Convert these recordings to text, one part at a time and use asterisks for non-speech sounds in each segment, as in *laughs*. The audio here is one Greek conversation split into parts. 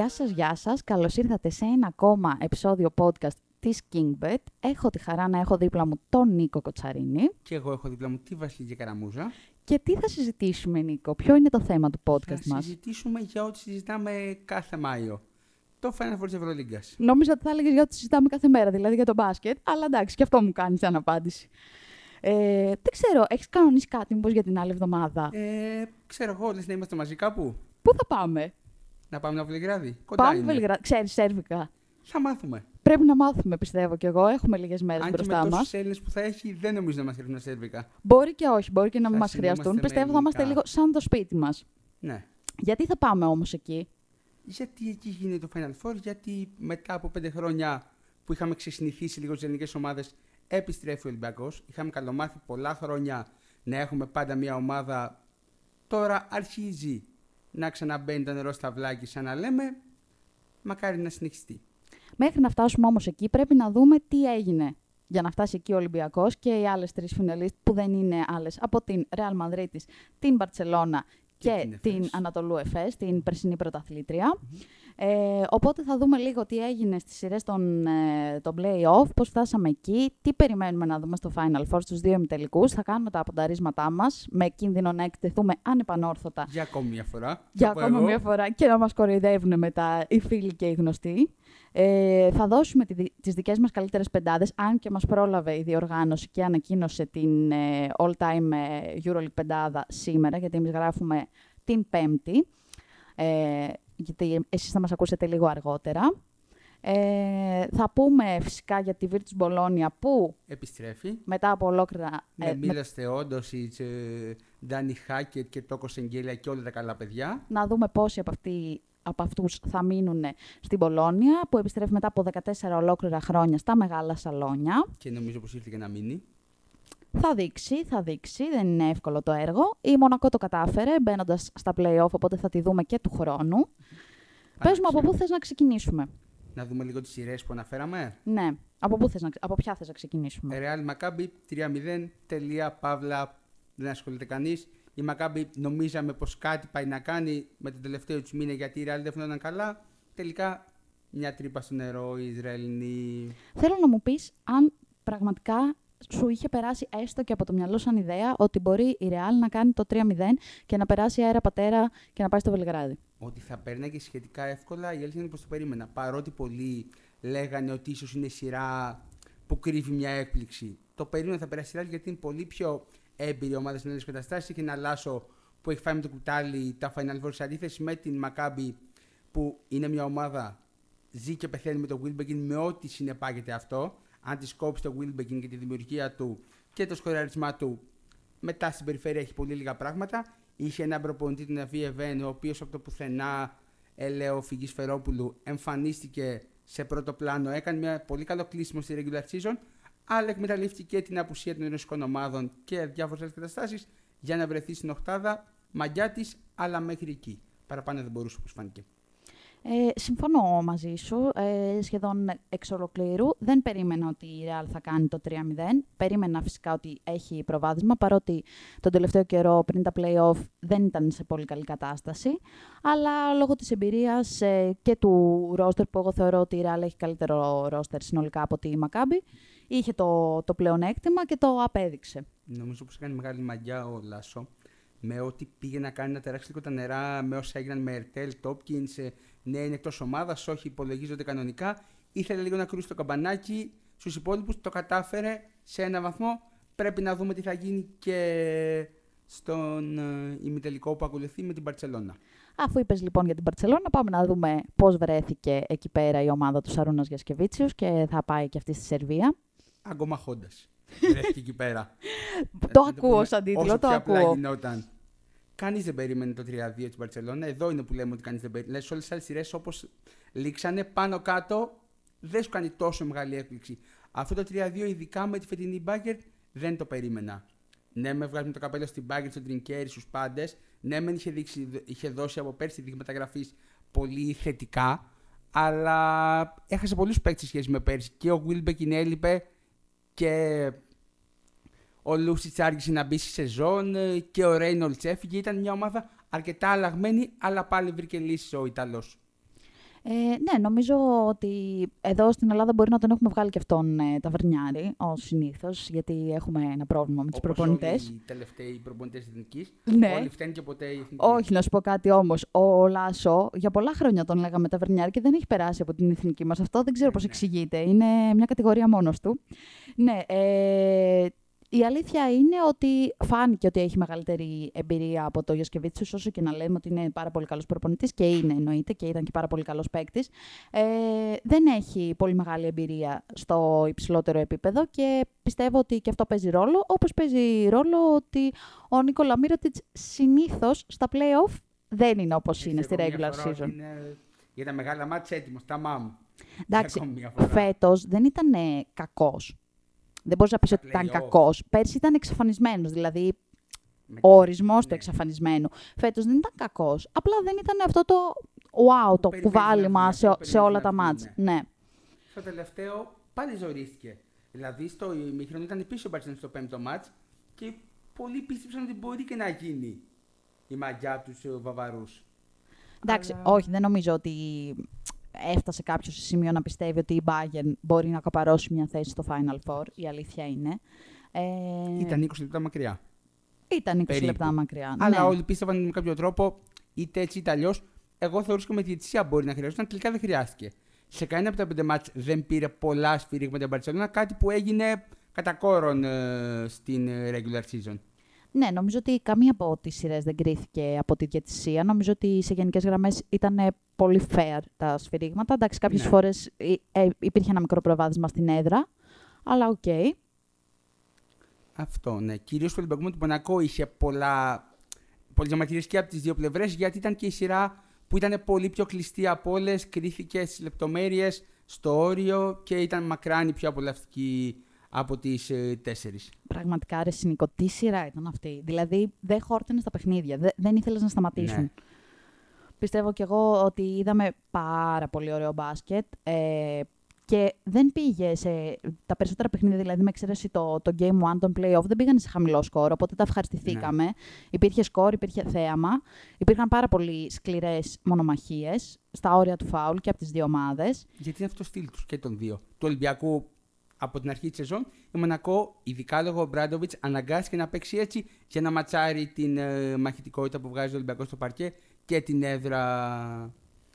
Γεια σας, γεια σας. Καλώς ήρθατε σε ένα ακόμα επεισόδιο podcast της KingBet. Έχω τη χαρά να έχω δίπλα μου τον Νίκο Κοτσαρίνη. Και εγώ έχω δίπλα μου τη Βασιλική Καραμούζα. Και τι θα συζητήσουμε, Νίκο, ποιο είναι το θέμα του podcast θα μας; συζητήσουμε για ό,τι συζητάμε κάθε Μάιο. Το Final Four της Ευρωλίγκας. Νόμιζα ότι θα έλεγες για ό,τι συζητάμε κάθε μέρα, δηλαδή για το μπάσκετ, αλλά εντάξει, και αυτό μου κάνεις σαν απάντηση. Ε, δεν ξέρω, έχεις κανονίσει κάτι μήπως για την άλλη εβδομάδα; Ε, ξέρω εγώ, λες να είμαστε μαζί κάπου. Πού θα πάμε, Να πάμε να Βελιγράδι. Κοντά Πάμε είναι. Βελιγράδι. Ξέρεις, Σέρβικα. Θα μάθουμε. Πρέπει να μάθουμε, πιστεύω κι εγώ. Έχουμε λίγες μέρες Αν και μπροστά με μας. τόσους Έλληνες που θα έχει, δεν νομίζω να μας χρειάζουν σερβικά. Μπορεί και όχι, μπορεί και να Θα μην μας συνόμαστε χρειαστούν. με Πιστεύω θα είμαστε ελληνικά. λίγο σαν το σπίτι μας. Ναι. Γιατί θα πάμε όμως εκεί; Γιατί εκεί γίνεται το Final Four, γιατί μετά από πέντε χρόνια που είχαμε ξεσυνηθίσει λίγο τις ελληνικές ομάδες, επιστρέφει ο Ολυμπιακός. Είχαμε καλομάθει πολλά χρόνια να έχουμε πάντα μια ομάδα. Τώρα αρχίζει να ξαναμπαίνει το νερό στα βλάκια, σαν να λέμε. Μακάρι να συνεχιστεί. Μέχρι να φτάσουμε όμως εκεί, πρέπει να δούμε τι έγινε για να φτάσει εκεί ο Ολυμπιακός και οι άλλες τρεις φιναλίστ που δεν είναι άλλες από την Real Madrid, την Μπαρσελόνα Και και, την την, Εφές. Ανατολού Εφές, την περσινή πρωταθλήτρια. Ε, οπότε θα δούμε λίγο τι έγινε στις σειρές των, ε, των play-off, πώς φτάσαμε εκεί, τι περιμένουμε να δούμε στο Final Four στους δύο ημιτελικούς. Θα κάνουμε τα απονταρίσματά μας, με κίνδυνο να εκτεθούμε ανεπανόρθωτα Για ακόμη μια φορά. για Θα πω ακόμα εγώ. μια φορά και να μας κοροϊδεύουν μετά οι φίλοι και οι γνωστοί. Ε, θα δώσουμε τη, δι- τις δικές μας καλύτερες πεντάδες, αν και μας πρόλαβε η διοργάνωση και ανακοίνωσε την ε, all-time ε, EuroLeague πεντάδα σήμερα, γιατί εμείς γράφουμε την Πέμπτη, ε, γιατί εσείς θα μας ακούσετε λίγο αργότερα. Ε, θα πούμε φυσικά για τη Virtus Bologna που Επιστρέφει. μετά από ολόκληρα... Με ε, με- Μίλα Θεόντοσιτ, Ντάνι Χάκετ και Τόκο Εγγέλια και όλα τα καλά παιδιά. να δούμε πόσοι από, αυτοί, από αυτούς θα μείνουν στην Πολώνια, που επιστρέφει μετά από 14 ολόκληρα χρόνια στα μεγάλα σαλόνια. Και νομίζω πως ήρθε και να μείνει. Θα δείξει, θα δείξει, δεν είναι εύκολο το έργο. Η Μονακό το κατάφερε, μπαίνοντας στα play-off, οπότε θα τη δούμε και του χρόνου. Πες μου από πού θες να ξεκινήσουμε; Να δούμε λίγο τις σειρές που αναφέραμε. Ναι, από, πού θες να, ξε- από ποια θες να ξεκινήσουμε; Real Maccabi 3-0, τελεία, παύλα, δεν ασχολείται κανείς. Η Maccabi νομίζαμε πως κάτι πάει να κάνει με τον τελευταίο του μήνα γιατί η Real δεν φαινόταν καλά. Τελικά μια τρύπα στο νερό οι Ισραηλινοί. Θέλω να μου πεις αν πραγματικά σου είχε περάσει έστω και από το μυαλό σαν ιδέα ότι μπορεί η Real να κάνει το 3-0 και να περάσει αέρα πατέρα και να πάει στο Βελιγράδι. Ότι θα παίρναγε σχετικά εύκολα, η αλήθεια είναι πως το περίμενα. Παρότι πολλοί λέγανε ότι ίσως είναι σειρά που κρύβει μια έκπληξη. Το περίμενα θα περάσει η Real γιατί είναι πολύ πιο έμπειρη ομάδα στις νέες καταστάσεις. Έχει ένα λάσο που έχει φάει με το κουτάλι τα Final Four σε αντίθεση με την Maccabi που είναι μια ομάδα ζει και πεθαίνει με το Wilbekin με ό,τι συνεπάγεται αυτό. Αν τη κόψει το Wilbekin και τη δημιουργία του και το σκοραρισμά του, μετά στην περιφέρεια έχει πολύ λίγα πράγματα. Είχε έναν προπονητή την Αβί Εβέν, ο οποίος από το πουθενά, ελέω Φυγή Φερόπουλου, εμφανίστηκε σε πρώτο πλάνο, έκανε μια πολύ καλό κλείσιμο στη regular season, αλλά εκμεταλλεύτηκε την απουσία των ρωσικών ομάδων και διάφορες άλλες καταστάσεις για να βρεθεί στην οχτάδα μαγιά της, αλλά μέχρι εκεί. Παραπάνω δεν μπορούσε, όπως φάνηκε. Ε, συμφωνώ μαζί σου, ε, σχεδόν εξ ολοκλήρου. Δεν περίμενα ότι η Real θα κάνει το 3-0. Περίμενα φυσικά ότι έχει προβάδισμα, παρότι τον τελευταίο καιρό πριν τα play-off δεν ήταν σε πολύ καλή κατάσταση. Αλλά λόγω της εμπειρίας ε, και του ρόστερ που εγώ θεωρώ ότι η Real έχει καλύτερο ρόστερ συνολικά από τη Maccabi, είχε το, το πλεονέκτημα και το απέδειξε. Νομίζω πως έκανε μεγάλη μαγιά ο Λάσο με ό,τι πήγε να κάνει να τεράξει λίγο τα νερά, με όσα έγιναν με Ερτέλ, Τόπκινς, ναι, είναι εκτός ομάδας, όχι υπολογίζονται κανονικά. Ήθελε λίγο να κρούσει το καμπανάκι στους υπόλοιπους, το κατάφερε σε ένα βαθμό. Πρέπει να δούμε τι θα γίνει και στον ε, ημιτελικό που ακολουθεί με την Παρσελώνα. Αφού είπες λοιπόν για την Παρσελόνα, πάμε να δούμε πώς βρέθηκε εκεί πέρα η ομάδα του Σαρούνα Γιασκεβίτσιου και θα πάει και αυτή στη Σερβία. Αγκομαχώντας. Βρέθηκε εκεί πέρα. *laughs* το Να ακούω πούμε, σαν τίτλο, όσο το πιο απλά ακούω. γινόταν. Κανείς δεν περίμενε το 3-2 της Μπαρσελόνα. Εδώ είναι που λέμε ότι κανείς δεν περίμενε. Λες, όλες τι άλλες σειρές όπως λήξανε πάνω κάτω, δεν σου κάνει τόσο μεγάλη έκπληξη. Αυτό το 3-2, ειδικά με τη φετινή μπάγκερ, δεν το περίμενα. Ναι, με βγάζουμε το καπέλο στην μπάγκερ, στον Τρινκέρι, στους πάντες. Ναι, μεν είχε, δείξει, είχε δώσει από πέρσι δείγματα γραφή πολύ θετικά. Αλλά έχασε πολλούς παίκτες σχέση με πέρσι. Και ο Βίλμπεκιν έλειπε και ο Λούσιτ άργησε να μπει στη σεζόν ε, και ο Ρέινολτς έφυγε. Ήταν μια ομάδα αρκετά αλλαγμένη, αλλά πάλι βρήκε λύσεις ο Ιταλός. Ε, ναι, νομίζω ότι εδώ στην Ελλάδα μπορεί να τον έχουμε βγάλει και αυτόν ε, ταβερνιάρη, ως συνήθως, γιατί έχουμε ένα πρόβλημα με τους προπονητές. Οι τελευταίοι προπονητές εθνικής. Ναι. Όλοι φταίνουν και ποτέ η εθνική. Όχι, να σου πω κάτι όμως. Ο Λάσο για πολλά χρόνια τον λέγαμε ταβερνιάρη και δεν έχει περάσει από την εθνική μας. Αυτό δεν ξέρω Ναι, πώς ναι. εξηγείται. Είναι μια κατηγορία μόνος του. Ναι, ε, η αλήθεια είναι ότι φάνηκε ότι έχει μεγαλύτερη εμπειρία από το Γιασκεβίτσιου, όσο και να λέμε ότι είναι πάρα πολύ καλός προπονητής και είναι εννοείται και ήταν και πάρα πολύ καλός παίκτης. Ε, δεν έχει πολύ μεγάλη εμπειρία στο υψηλότερο επίπεδο και πιστεύω ότι και αυτό παίζει ρόλο. Όπως παίζει ρόλο ότι ο Νίκολα Μύρωτιτ συνήθως στα playoff δεν είναι όπως Έτσι, είναι στη εγώ μια regular φορά season. ότι είναι Για τα μεγάλα μάτια έτοιμος, τα μάμ. Εντάξει, Ακόμη μια φορά. φέτος δεν ήταν κακός. Δεν μπορείς να πεις Στα ότι ήταν play-off. κακός. Πέρσι ήταν εξαφανισμένος. Δηλαδή, Με- ο ορισμός του Ναι. εξαφανισμένου. Φέτος δεν ήταν κακός. Απλά δεν ήταν αυτό το wow, το περιμένεις κουβάλιμα να σε, βγει, αυτό σε όλα περιμένεις τα να μάτς. βγει, Ναι. Στο τελευταίο πάλι ζορίστηκε. Δηλαδή στο ημίχρονο ήταν πίσω ο Μπαρσελόνα στο πέμπτο μάτς και πολλοί πίστεψαν ότι μπορεί και να γίνει η μαγιά από τους ε, Βαβαρούς. Εντάξει, Αλλά- όχι, δεν νομίζω ότι έφτασε κάποιος σε σημείο να πιστεύει ότι η Bayern μπορεί να καπαρώσει μια θέση στο Final Four. Η αλήθεια είναι. Ε, Ήταν 20 λεπτά μακριά. ήταν 20 περίπου. λεπτά μακριά. Αλλά ναι. όλοι πίστευαν με κάποιο τρόπο είτε έτσι είτε αλλιώς. Εγώ θεωρούσα και με τη διαιτησία μπορεί να χρειαζόταν, τελικά δεν χρειάστηκε. Σε κανένα από τα πέντε ματς δεν πήρε πολλά σφυρίγματα η Μπαρσελόνα, κάτι που έγινε κατά κόρον ε, στην ε, regular season. Ναι, νομίζω ότι καμία από τις σειρές δεν κρίθηκε από τη διαιτησία. Νομίζω ότι σε γενικές γραμμές ήταν πολύ fair τα σφυρίγματα. Εντάξει, κάποιες Ναι. φορές υπήρχε ένα μικρό προβάδισμα στην έδρα, αλλά οκ. Αυτό, ναι. Κυρίως στο Ολυμπιακός Μονακό είχε πολλά, πολλές διαμαρτυρίες και από τις δύο πλευρές, γιατί ήταν και η σειρά που ήταν πολύ πιο κλειστή από όλες, κρίθηκε στις λεπτομέρειες, στο όριο και ήταν μακράν η πιο απολαυστική από τις ε, τέσσερις. Πραγματικά, ρε Σινικό, τι σειρά ήταν αυτή. Δηλαδή, δεν χόρτενες στα παιχνίδια. Δε- δεν ήθελες να σταματήσουν. Ναι. Πιστεύω κι εγώ ότι είδαμε πάρα πολύ ωραίο μπάσκετ. Ε, και δεν πήγε σε τα περισσότερα παιχνίδια, δηλαδή με εξαίρεση το, το Game One, τον Playoff, δεν πήγαν σε χαμηλό σκορ, οπότε τα ευχαριστηθήκαμε. Ναι. Υπήρχε σκορ, υπήρχε θέαμα. Υπήρχαν πάρα πολύ σκληρές μονομαχίες στα όρια του φάουλ και από τις δύο ομάδες. Γιατί είναι αυτό το στυλ τους και των δύο. Του Ολυμπιακού από την αρχή της σεζόν, η Μονακό, ειδικά λόγω Μπράντοβιτς, αναγκάστηκε να παίξει έτσι για να ματσάρει την ε, μαχητικότητα που βγάζει ο Ολυμπιακός στο παρκέ και την έδρα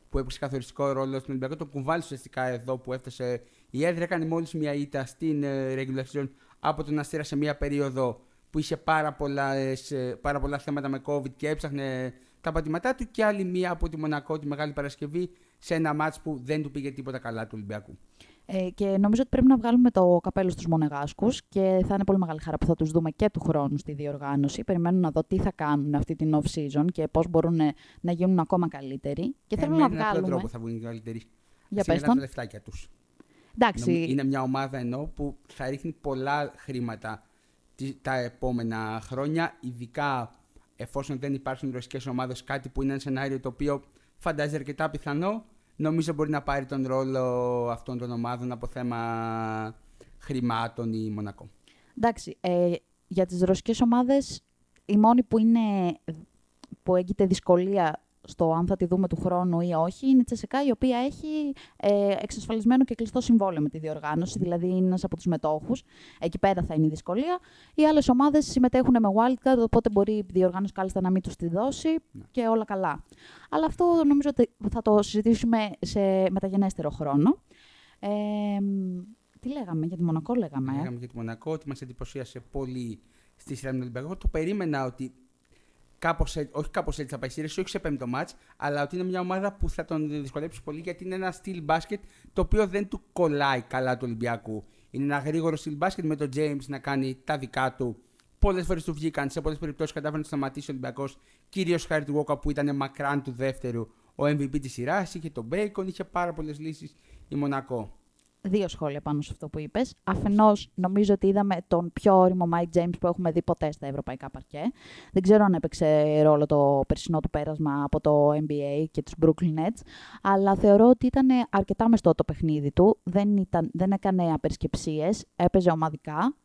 που έπαιξε καθοριστικό ρόλο στην Ολυμπιακό. Το κουβάλι ουσιαστικά εδώ που έφτασε η έδρα. Έκανε μόλις μια ήττα στην ε, regular season από τον Αστέρα σε μια περίοδο που είχε πάρα πολλά, ε, σε- πάρα πολλά θέματα με COVID και έψαχνε τα πατήματά του. Και άλλη μία από τη Μονακό τη Μεγάλη Παρασκευή σε ένα μάτς που δεν του πήγε τίποτα καλά του Ολυμπιακού. Ε, και νομίζω ότι πρέπει να βγάλουμε το καπέλο στους Μονεγάσκους και θα είναι πολύ μεγάλη χαρά που θα τους δούμε και του χρόνου στη διοργάνωση. Περιμένω να δω τι θα κάνουν αυτή την off-season και πώς μπορούν ε, να γίνουν ακόμα καλύτεροι. Και Ε, θέλω με να έναν απλό βγάλουμε... τρόπο θα βγουν οι καλύτεροι. Για Ας είναι πες τα τον. λεφτάκια τους. Εντάξει, Είναι μια ομάδα ενώ που θα ρίχνει πολλά χρήματα τι- τα επόμενα χρόνια, ειδικά εφόσον δεν υπάρχουν ρωσικές ομάδες, κάτι που είναι ένα σενάριο το οποίο φαντάζει αρκετά πιθανό, νομίζω μπορεί να πάρει τον ρόλο αυτών των ομάδων από θέμα χρημάτων ή Μονακό. εντάξει ε, για τις ρωσικές ομάδες η μόνη που, είναι, που έγκυται δυσκολία στο αν θα τη δούμε του χρόνου ή όχι είναι η Τσεσεκά η οποία έχει ε, εξασφαλισμένο και κλειστό συμβόλαιο με τη διοργάνωση, δηλαδή είναι ένας από τους μετόχους. Εκεί πέρα θα είναι η δυσκολία. Οι άλλες ομάδες συμμετέχουν με wildcard, οπότε μπορεί η διοργάνωση κάλλιστα να μην τους τη δώσει Ναι. και όλα καλά. Αλλά αυτό νομίζω ότι θα το συζητήσουμε σε μεταγενέστερο χρόνο. Ε, τι λέγαμε, για τη Μονακό λέγαμε. ε; Λέγαμε για τη Μονακό ότι μας εντυπωσίασε πολύ στη σειρά με τον Ολυμπιακό. Το περίμενα ότι κάπως, έ- όχι κάπως έτσι θα πάει η σειρά, όχι σε πέμπτο μάτς, αλλά ότι είναι μια ομάδα που θα τον δυσκολέψει πολύ γιατί είναι ένα στυλ μπάσκετ το οποίο δεν του κολλάει καλά του Ολυμπιακού. Είναι ένα γρήγορο στυλ μπάσκετ με τον James να κάνει τα δικά του. Πολλές φορές του βγήκαν, σε πολλές περιπτώσεις κατάφερε να του σταματήσει ο Ολυμπιακός. Κυρίως χάρη του Γόκα που ήταν μακράν του δεύτερου ο MVP της σειράς. Είχε τον Bacon, είχε πάρα πολλές λύσεις η Μονακό. Δύο σχόλια πάνω σε αυτό που είπες. Αφενός, νομίζω ότι είδαμε τον πιο όριμο Mike James που έχουμε δει ποτέ στα ευρωπαϊκά παρκέ. Δεν ξέρω αν έπαιξε ρόλο το περσινό του πέρασμα από το NBA και τους Brooklyn Nets, αλλά θεωρώ ότι ήταν αρκετά μεστό το παιχνίδι του. Δεν, ήταν, δεν έκανε απερισκεψίες, έπαιζε ομαδικά.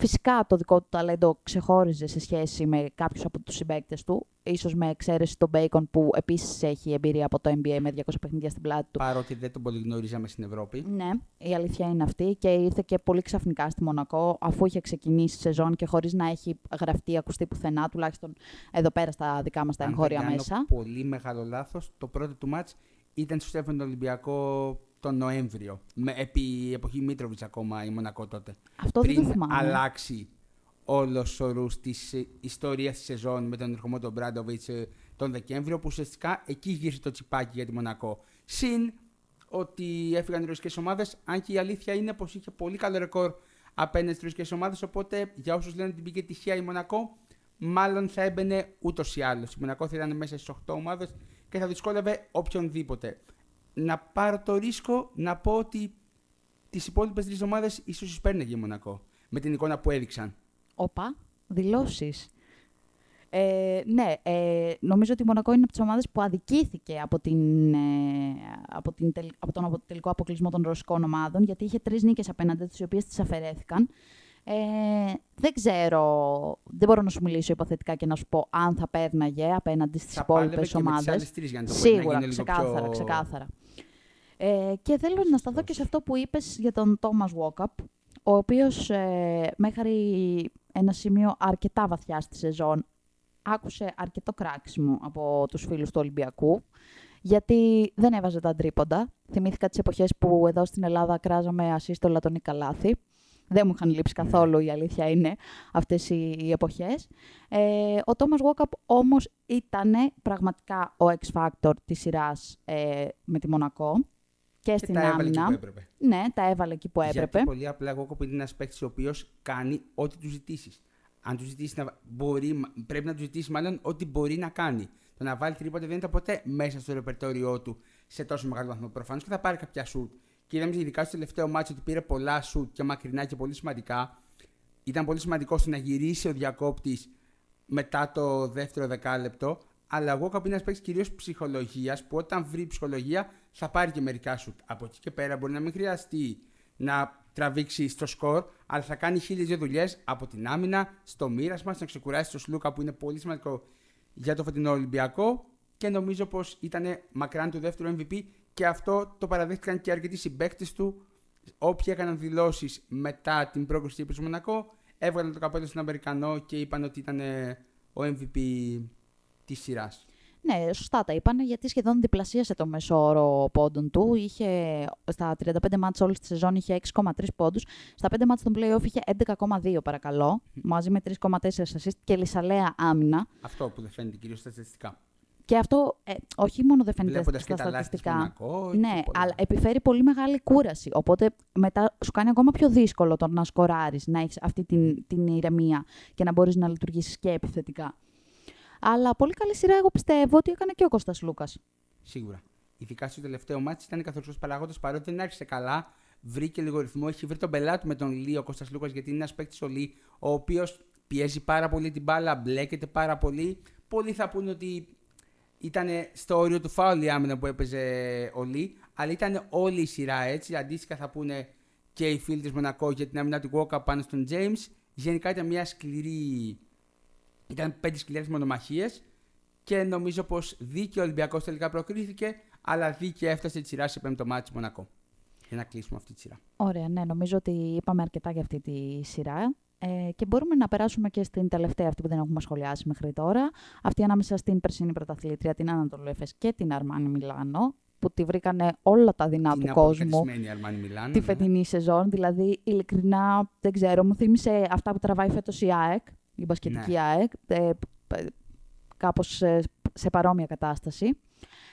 Φυσικά το δικό του ταλέντο ξεχώριζε σε σχέση με κάποιους από τους συμπαίκτες του. ίσως με εξαίρεση τον Bacon που επίσης έχει εμπειρία από το NBA με 200 παιχνίδια στην πλάτη του. Παρότι δεν τον πολύ γνωρίζαμε στην Ευρώπη. Ναι, η αλήθεια είναι αυτή και ήρθε και πολύ ξαφνικά στη Μονακό αφού είχε ξεκινήσει η σεζόν και χωρίς να έχει γραφτεί, ακουστεί πουθενά, τουλάχιστον εδώ πέρα στα δικά μας τα εγχώρια μέσα. Πολύ μεγάλο λάθος. Το πρώτο του μάτς ήταν στο Στέφανο Ολυμπιακό τον Νοέμβριο. Με, επί εποχή Μίτροβιτς ακόμα η Μονακό τότε. Αυτό Πριν δεν το θυμάμαι. αλλάξει όλος ο ρου της ιστορίας της σεζόν με τον ερχομό τον Μπράντοβιτς τον Δεκέμβριο, που ουσιαστικά εκεί γύρισε το τσιπάκι για τη Μονακό. Συν ότι έφυγαν οι ρωσικές ομάδες, αν και η αλήθεια είναι πως είχε πολύ καλό ρεκόρ απέναντι στις ρωσικές ομάδες. Οπότε για όσους λένε ότι μπήκε τυχαία η Μονακό, μάλλον θα έμπαινε ούτως ή άλλως. Η Μονακό θα ήταν μέσα στις 8 ομάδες και θα δυσκόλευε οποιονδήποτε. Να πάρω το ρίσκο να πω ότι τις υπόλοιπες τρεις ομάδες ίσως τι παίρνεγε η Μονακό. Με την εικόνα που έδειξαν. Όπα, δηλώσεις. Ε, ναι, ε, νομίζω ότι η Μονακό είναι από τις ομάδες που αδικήθηκε από, την, ε, από, την, από τον τελικό αποκλεισμό των ρωσικών ομάδων, γιατί είχε τρεις νίκες απέναντι τι οποίες τις αφαιρέθηκαν. Ε, δεν ξέρω, δεν μπορώ να σου μιλήσω υποθετικά και να σου πω αν θα πέρναγε απέναντι στις υπόλοιπες ομάδες. Σίγουρα, ξεκάθαρα, πιο... ξεκάθαρα. Ε, και θέλω να σταθώ και σε αυτό που είπες για τον Thomas Walkup, ο οποίος ε, μέχρι ένα σημείο αρκετά βαθιά στη σεζόν άκουσε αρκετό κράξιμο από τους φίλους του Ολυμπιακού, γιατί δεν έβαζε τα τρίποντα. Θυμήθηκα τις εποχές που εδώ στην Ελλάδα κράζαμε ασύστολα τον Ικαλάθη. Δεν μου είχαν λείψει ναι. καθόλου, η αλήθεια είναι, αυτές οι, εποχές. Ε, ο Τόμας Walkup όμως ήταν πραγματικά ο X-Factor της σειράς ε, με τη Μονακό και, και στην τα άμυνα. Εκεί που έπρεπε. Ναι, τα έβαλε εκεί που έπρεπε. Γιατί πολύ απλά εγώ είναι ένας παίκτης ο οποίος κάνει ό,τι του ζητήσεις. Αν του ζητήσεις να μπορεί, πρέπει να του ζητήσεις μάλλον ό,τι μπορεί να κάνει. Το να βάλει τρίποτε δεν ήταν ποτέ μέσα στο ρεπερτόριό του σε τόσο μεγάλο βαθμό. Προφανώς και θα πάρει κάποια σουτ. Και είδαμε ειδικά στο τελευταίο μάτσο ότι πήρε πολλά σουτ και μακρινά και πολύ σημαντικά. Ήταν πολύ σημαντικό στο να γυρίσει ο διακόπτης μετά το δεύτερο δεκάλεπτο. Αλλά εγώ κάπου είναι ένας παίκτης κυρίως ψυχολογίας που όταν βρει ψυχολογία θα πάρει και μερικά σου. Από εκεί και πέρα μπορεί να μην χρειαστεί να τραβήξει στο σκορ, αλλά θα κάνει χίλιες δύο δουλειές από την άμυνα, στο μοίρασμα, να ξεκουράσει το Σλούκα που είναι πολύ σημαντικό για το φετινό Ολυμπιακό. Και νομίζω πως ήταν μακράν του δεύτερου MVP και αυτό το παραδέχτηκαν και αρκετοί συμπαίκτες του. Όποιοι έκαναν δηλώσεις μετά την πρόκληση του Μονακό, έβγαλαν το καπέλο στον Αμερικανό και είπαν ότι ήταν ο MVP της σειράς. Ναι, σωστά τα είπανε, γιατί σχεδόν διπλασίασε το μέσο όρο πόντων του. Είχε, στα 35 μάτς όλης τη σεζόν είχε 6,3 πόντους. Στα 5 μάτς των play-off είχε 11,2 παρακαλώ, μαζί με 3,4 assist και λισαλέα άμυνα. Αυτό που δεν φαίνεται κυρίως στα στατιστικά. Και αυτό ε, όχι μόνο δεν φαίνεται στα στατιστικά. Μονακό, ναι, αλλά επιφέρει πολύ μεγάλη κούραση. Οπότε μετά σου κάνει ακόμα πιο δύσκολο το να σκοράρεις, να έχεις αυτή την, την ηρεμία και να μπορείς να λειτουργήσεις και επιθετικά. Αλλά πολύ καλή σειρά, εγώ πιστεύω ότι έκανε και ο Κώστας Λούκας. Σίγουρα. Ειδικά στο τελευταίο μάτι ήταν καθοριστικός παράγοντα παρότι δεν άρχισε καλά. Βρήκε λίγο ρυθμό. Έχει βρει τον πελάτη με τον Λί ο Κώστας Λούκας γιατί είναι ένας παίκτης ο Λί ο οποίος πιέζει πάρα πολύ την μπάλα, μπλέκεται πάρα πολύ. Πολλοί θα πούνε ότι ήταν στο όριο του φάουλ η άμυνα που έπαιζε ο Λί, αλλά ήταν όλη η σειρά έτσι. Αντίστοιχα θα πούνε και οι φίλοι της Μονακό για την άμυνα του Walker πάνω στον James. Γενικά ήταν μια σκληρή ήταν πέντε σκληρές μονομαχίες και νομίζω πως δίκαιο ο Ολυμπιακός τελικά προκρίθηκε, αλλά δίκαιο έφτασε τη σειρά σε πέμπτο μάτι Μονακό. Για να κλείσουμε αυτή τη σειρά. Ωραία, ναι, νομίζω ότι είπαμε αρκετά για αυτή τη σειρά. Ε, και μπορούμε να περάσουμε και στην τελευταία αυτή που δεν έχουμε σχολιάσει μέχρι τώρα. Αυτή ανάμεσα στην περσινή πρωταθλήτρια, την Ανατολού Εφες και την Αρμάνι Μιλάνο, που τη βρήκανε όλα τα δεινά του κόσμου Μιλάνο, τη ναι. φετινή σεζόν. Δηλαδή, ειλικρινά, δεν ξέρω, μου θύμισε αυτά που τραβάει φέτος η ΑΕΚ η μπασκετική ναι. ΑΕΚ, ε, κάπως σε παρόμοια κατάσταση.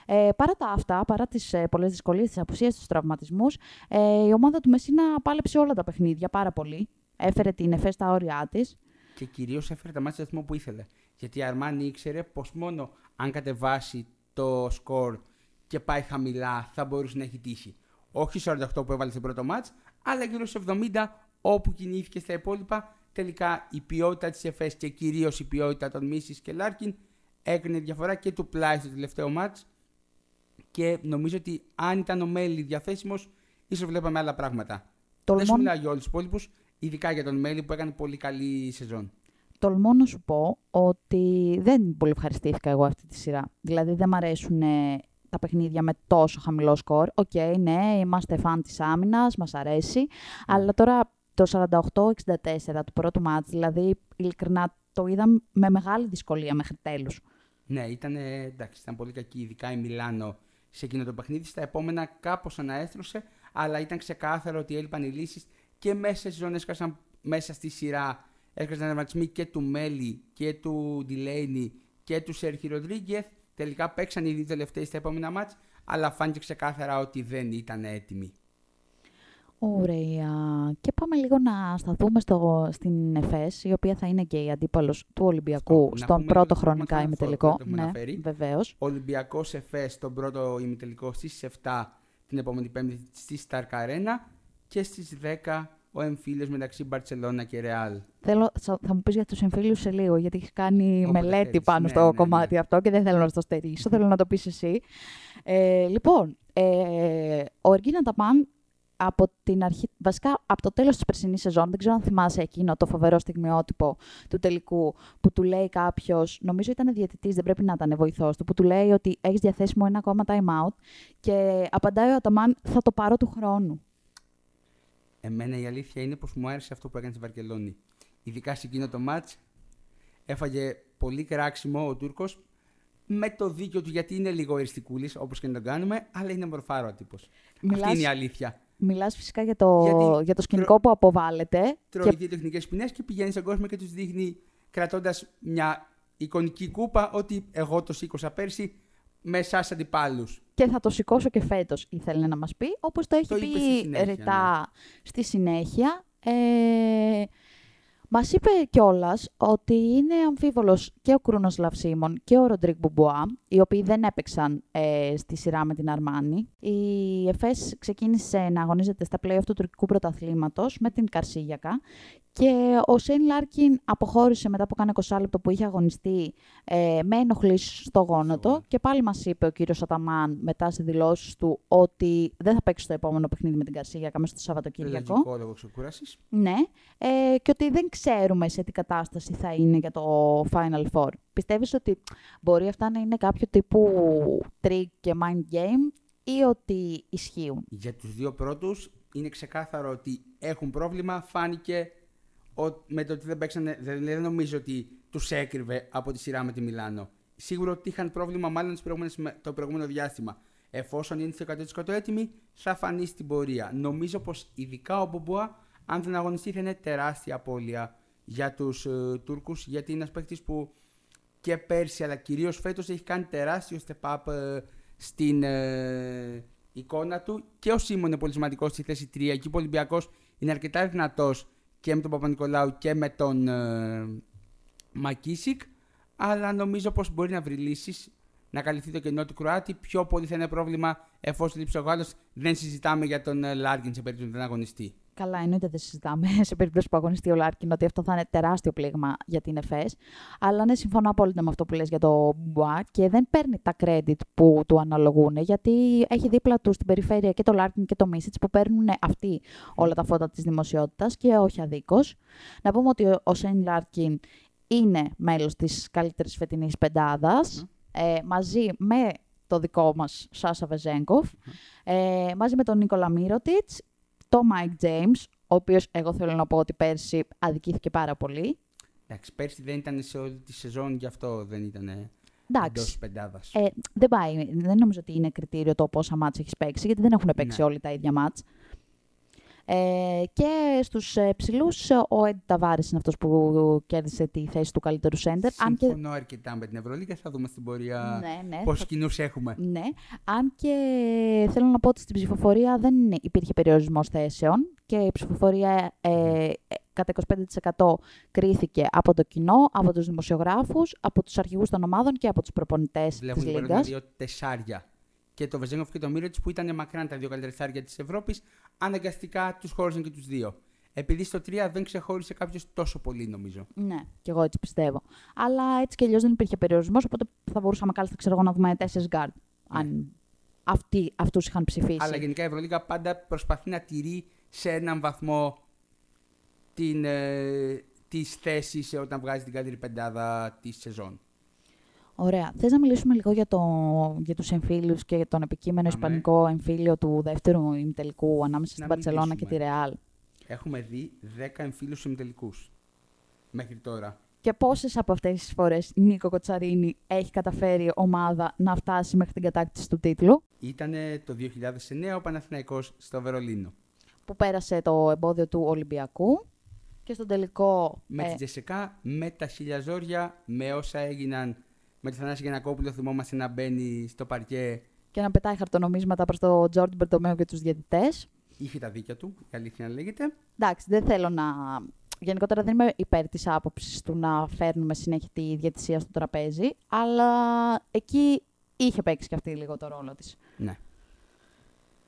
Ε, παρά τα αυτά, παρά τις ε, πολλές δυσκολίες, τις απουσίες, τους τραυματισμούς, ε, η ομάδα του Μεσίνα πάλεψε όλα τα παιχνίδια πάρα πολύ. Έφερε την ΕΦΕ στα όρια της. Και κυρίως έφερε τα μάτια στο που ήθελε. Γιατί η Αρμάνι ήξερε πως μόνο αν κατεβάσει το σκορ και πάει χαμηλά θα μπορούσε να έχει τύχη. Όχι 48 που έβαλε στο πρώτο μάτς, αλλά γύρω στου 70 όπου κινήθηκε στα υπόλοιπα τελικά η ποιότητα της ΕΦΕΣ και κυρίως η ποιότητα των Μίσης και Λάρκιν έκανε διαφορά και ο Πλάις στο τελευταίο ματς. Και νομίζω ότι αν ήταν ο Μέλι διαθέσιμος, ίσως βλέπαμε άλλα πράγματα. Δεν σου μιλάω για όλους τους υπόλοιπους. Ειδικά για τον Μέλι που έκανε πολύ καλή σεζόν. Τολμώ να σου πω ότι δεν πολύ ευχαριστήθηκα εγώ αυτή τη σειρά. Δηλαδή δεν μ' αρέσουν ε, τα παιχνίδια με τόσο χαμηλό σκορ. Οκ, ναι, είμαστε φαν της άμυνας, μας αρέσει. Αλλά τώρα το 48-64 του πρώτου ματς, δηλαδή ειλικρινά το είδα με μεγάλη δυσκολία μέχρι τέλους. Ναι, ήταν, εντάξει, ήταν πολύ κακή, ειδικά η Μιλάνο σε εκείνο το παιχνίδι. Στα επόμενα κάπως αναέστρωσε, αλλά ήταν ξεκάθαρο ότι έλειπαν οι λύσεις και μέσα σε σεζόν έσκασαν μέσα στη σειρά. Έσκασαν τραυματισμοί και του Μέλι και του Ντιλέινι και του Σέρχι Ροντρίγκεθ. Τελικά παίξαν οι δύο τελευταίοι στα επόμενα μάτς, αλλά φάνηκε ξεκάθαρα ότι δεν ήταν έτοιμοι. Ωραία. Και πάμε λίγο να σταθούμε στο, στην ΕΦΕΣ, η οποία θα είναι και η αντίπαλος του Ολυμπιακού στον πρώτο χρονικά ημιτελικό. Ναι, βεβαίως. Ολυμπιακός ΕΦΕΣ στον πρώτο ημιτελικό στις 7 την επόμενη Πέμπτη στη Σταρκ Αρένα και στις 10 ο εμφύλιος μεταξύ Μπαρσελόνα και Ρεάλ. Θέλω, θα μου πεις για τους εμφύλιους σε λίγο, γιατί έχεις κάνει μελέτη πάνω ναι, στο ναι, ναι. κομμάτι ναι. αυτό και δεν θέλω να το στερήσω, θέλω να το πεις εσύ. Ε, λοιπόν, ε, ο Εργίνα Ταπάν από την αρχή, βασικά από το τέλος της περσινής σεζόν, δεν ξέρω αν θυμάσαι εκείνο το φοβερό στιγμιότυπο του τελικού, που του λέει κάποιος, νομίζω ήταν διαιτητής, δεν πρέπει να ήταν βοηθός του, που του λέει ότι έχεις διαθέσιμο ένα ακόμα time out και απαντάει ο Αταμάν, θα το πάρω του χρόνου. Εμένα η αλήθεια είναι πως μου άρεσε αυτό που έκανε στη Βαρκελόνη. Ειδικά σε εκείνο το μάτς, έφαγε πολύ κράξιμο ο Τούρκος, με το δίκιο του γιατί είναι λίγο εριστικούλης, όπως και να τον κάνουμε, αλλά είναι μορφάρο τύπος. Αυτή είναι η αλήθεια. Μιλάς φυσικά για το, για το σκηνικό τρο... που αποβάλλεται. Τρώει και... δύο τεχνικές ποινέ και πηγαίνει στον κόσμο και τους δείχνει κρατώντας μια εικονική κούπα ότι εγώ το σήκωσα πέρσι με εσάς αντιπάλους. Και θα το σηκώσω και φέτος, ήθελε να μας πει, όπως το έχει το πει ρητά ναι. στη συνέχεια. Ε, Μας είπε κιόλας ότι είναι αμφίβολος και ο Κρούνος Λαυσίμων και ο Ροντρίκ Μπουμπουά, οι οποίοι δεν έπαιξαν ε, στη σειρά με την Αρμάνη. Η ΕΦΕΣ ξεκίνησε να αγωνίζεται στα play του τουρκικού πρωταθλήματος με την Καρσίγιακα και ο Σέιν Λάρκιν αποχώρησε μετά από κάνα 20 λεπτό που είχε αγωνιστεί ε, με ενοχλήσεις στο γόνατο. Και πάλι μας είπε ο κύριος Αταμάν μετά στις δηλώσεις του ότι δεν θα παίξει το επόμενο παιχνίδι με την Καρσίγιακα μέσα στο Σαββατοκύριακο. Λογικό λόγω ξεκούρασης. Ναι. Ε, και ότι δεν ξέρουμε σε τι κατάσταση θα είναι για το Final Four. Πιστεύεις ότι μπορεί αυτά να είναι κάποιο τύπου trick και mind game ή ότι ισχύουν; Για τους δύο πρώτους είναι ξεκάθαρο ότι έχουν πρόβλημα. Φάνηκε με το ότι δεν παίξανε, δεν, νομίζω ότι τους έκρυβε από τη σειρά με τη Μιλάνο. Σίγουρο ότι είχαν πρόβλημα μάλλον το προηγούμενο διάστημα. Εφόσον είναι στο 100% έτοιμοι, θα φανεί στην πορεία. Νομίζω πως ειδικά ο Μπομπουά, αν δεν αγωνιστεί, θα είναι τεράστια απώλεια για τους uh, Τούρκους, γιατί είναι ένας παίκτης που και πέρσι αλλά κυρίως φέτος έχει κάνει τεράστιο step up uh, στην ε, εικόνα του. Και ο Σίμον είναι πολύ σημαντικός στη θέση 3. Εκεί ο Ολυμπιακός είναι αρκετά δυνατός και με τον Παπανικολάου και με τον ε, Μακίσικ. Αλλά νομίζω πως μπορεί να βρει λύσεις να καλυφθεί το κενό του Κροάτη. Πιο πολύ θα είναι πρόβλημα εφόσον λείψει ο Γάλλος. Δεν συζητάμε για τον ε, Λάρκιν σε περίπτωση που δεν αγωνιστεί. Καλά, εννοείται δεν συζητάμε *laughs* σε περίπτωση που αγωνιστεί ο Λάρκιν ότι αυτό θα είναι τεράστιο πλήγμα για την Εφές. Αλλά ναι, συμφωνώ απόλυτα με αυτό που λες για το Μπομπουά και δεν παίρνει τα credit που του αναλογούν γιατί έχει δίπλα του στην περιφέρεια και το Λάρκιν και το Μίσιτς που παίρνουν αυτοί όλα τα φώτα της δημοσιότητας και όχι αδίκως. Να πούμε ότι ο Σέιν Λάρκιν είναι μέλος της καλύτερης φετινής πεντάδας. Ε, μαζί με το δικό μας Σάσα Βεζένκοφ, ε, μαζί με τον Νίκολα Μίροτιτς το Mike James, ο οποίος εγώ θέλω να πω ότι πέρσι αδικήθηκε πάρα πολύ. Εντάξει, πέρσι δεν ήταν σε όλη τη σεζόν, γι' αυτό δεν ήταν εντός πεντάδας. Ε, δεν πάει. Δεν νομίζω ότι είναι κριτήριο το πόσα μάτς έχεις παίξει, γιατί δεν έχουν παίξει ναι. όλοι τα ίδια μάτς. Ε, και στους ε, ψηλούς, ο Ed Tavares είναι αυτός που κέρδισε τη θέση του καλύτερου σέντερ. Συμφωνώ και... αρκετά με την Ευρωλίγα. Θα δούμε στην πορεία ναι, ναι, πόσους θα... κοινούς έχουμε. Ναι. Αν και θέλω να πω ότι στην ψηφοφορία δεν υπήρχε περιορισμός θέσεων και η ψηφοφορία ε, κατά 25% κρίθηκε από το κοινό, από τους δημοσιογράφους, από τους αρχηγούς των ομάδων και από τους προπονητές της Λίγκας. Βλέπουμε δύο τεσσάρια και το Βεζένκοφ και το Μίροτιτς που ήταν μακράν τα δύο καλύτερα τεσσάρια της Ευρώπης, αναγκαστικά τους χώρισαν και τους δύο. Επειδή στο 3 δεν ξεχώρισε κάποιος τόσο πολύ, νομίζω. Ναι, και εγώ έτσι πιστεύω. Αλλά έτσι κι αλλιώς δεν υπήρχε περιορισμός, οπότε θα μπορούσαμε κάλλιστα ξέρω, να δούμε τέσσερις γκαρντ. Ναι. Αν αυτοί, αυτούς είχαν ψηφίσει. Αλλά γενικά η Ευρωλίγα πάντα προσπαθεί να τηρεί σε έναν βαθμό την, ε, τις θέσεις ε, όταν βγάζει την καλύτερη πεντάδα της σεζόν. Ωραία. Θες να μιλήσουμε λίγο για, το, για τους εμφύλιους και για τον επικείμενο Αμέ. ισπανικό εμφύλιο του δεύτερου ημιτελικού ανάμεσα στην Να Μπαρτσελώνα και τη μιλήσουμε. Ρεάλ; Έχουμε δει 10 εμφύλους ημιτελικούς μέχρι τώρα. Και πόσες από αυτές τις φορές Νίκο Κοτσαρίνη έχει καταφέρει ομάδα να φτάσει μέχρι την κατάκτηση του τίτλου, Ήταν το 2009 ο Παναθηναϊκός στο Βερολίνο. που πέρασε το εμπόδιο του Ολυμπιακού και στον τελικό Με ε, τη Τζεσεκά, με τα χιλιαζόρια, με όσα έγιναν με τη Θανάση Γιανακόπουλο, θυμόμαστε να μπαίνει στο παρκέ. και να πετάει χαρτονομίσματα προς τον Τζόρντ Μπερτομέο και τους διαιτητές. Είχε τα δίκια του, η αλήθεια να λέγεται. Εντάξει, δεν θέλω να... Γενικότερα δεν είμαι υπέρ της άποψης του να φέρνουμε συνέχεια τη διαιτησία στο τραπέζι, αλλά εκεί είχε παίξει και αυτή λίγο το ρόλο της. Ναι.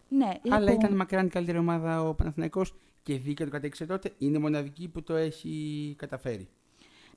Ναι, Αλλά λοιπόν, ήταν μακράν η καλύτερη ομάδα ο Παναθηναϊκός και δίκαιο το κατέξε τότε. Είναι η μοναδική που το έχει καταφέρει.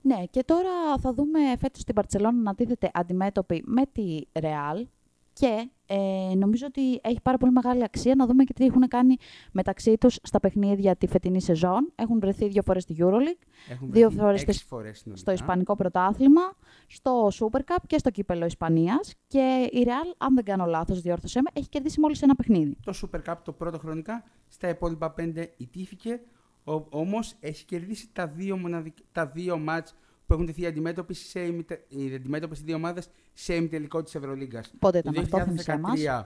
Ναι, και τώρα θα δούμε φέτος την Παρτσελώνα να τίθεται αντιμέτωπη με τη Ρεάλ και ε, νομίζω ότι έχει πάρα πολύ μεγάλη αξία να δούμε και τι έχουν κάνει μεταξύ τους στα παιχνίδια τη φετινή σεζόν. Έχουν βρεθεί δύο φορές στη EuroLeague, Έχουν Δύο βρεθεί φορές έξι στο- φορές συνολικά. στο Ισπανικό Πρωτάθλημα, στο Super Cup και στο Κύπελο Ισπανίας και η Real, αν δεν κάνω λάθος, διόρθωσέ με, έχει κερδίσει μόλις ένα παιχνίδι. Το Super Cup το πρώτο χρονικά, στα υπόλοιπα πέντε ιτήθηκε, ο, όμως έχει κερδίσει τα δύο, μοναδικ... τα δύο μάτς που έχουν τεθεί αντιμέτωποι σε ημιτε... οι αντιμέτωπες οι δύο ομάδες σε ημιτελικό της Ευρωλίγκας. Πότε Το ήταν αυτό, θύμισέ μας. 2013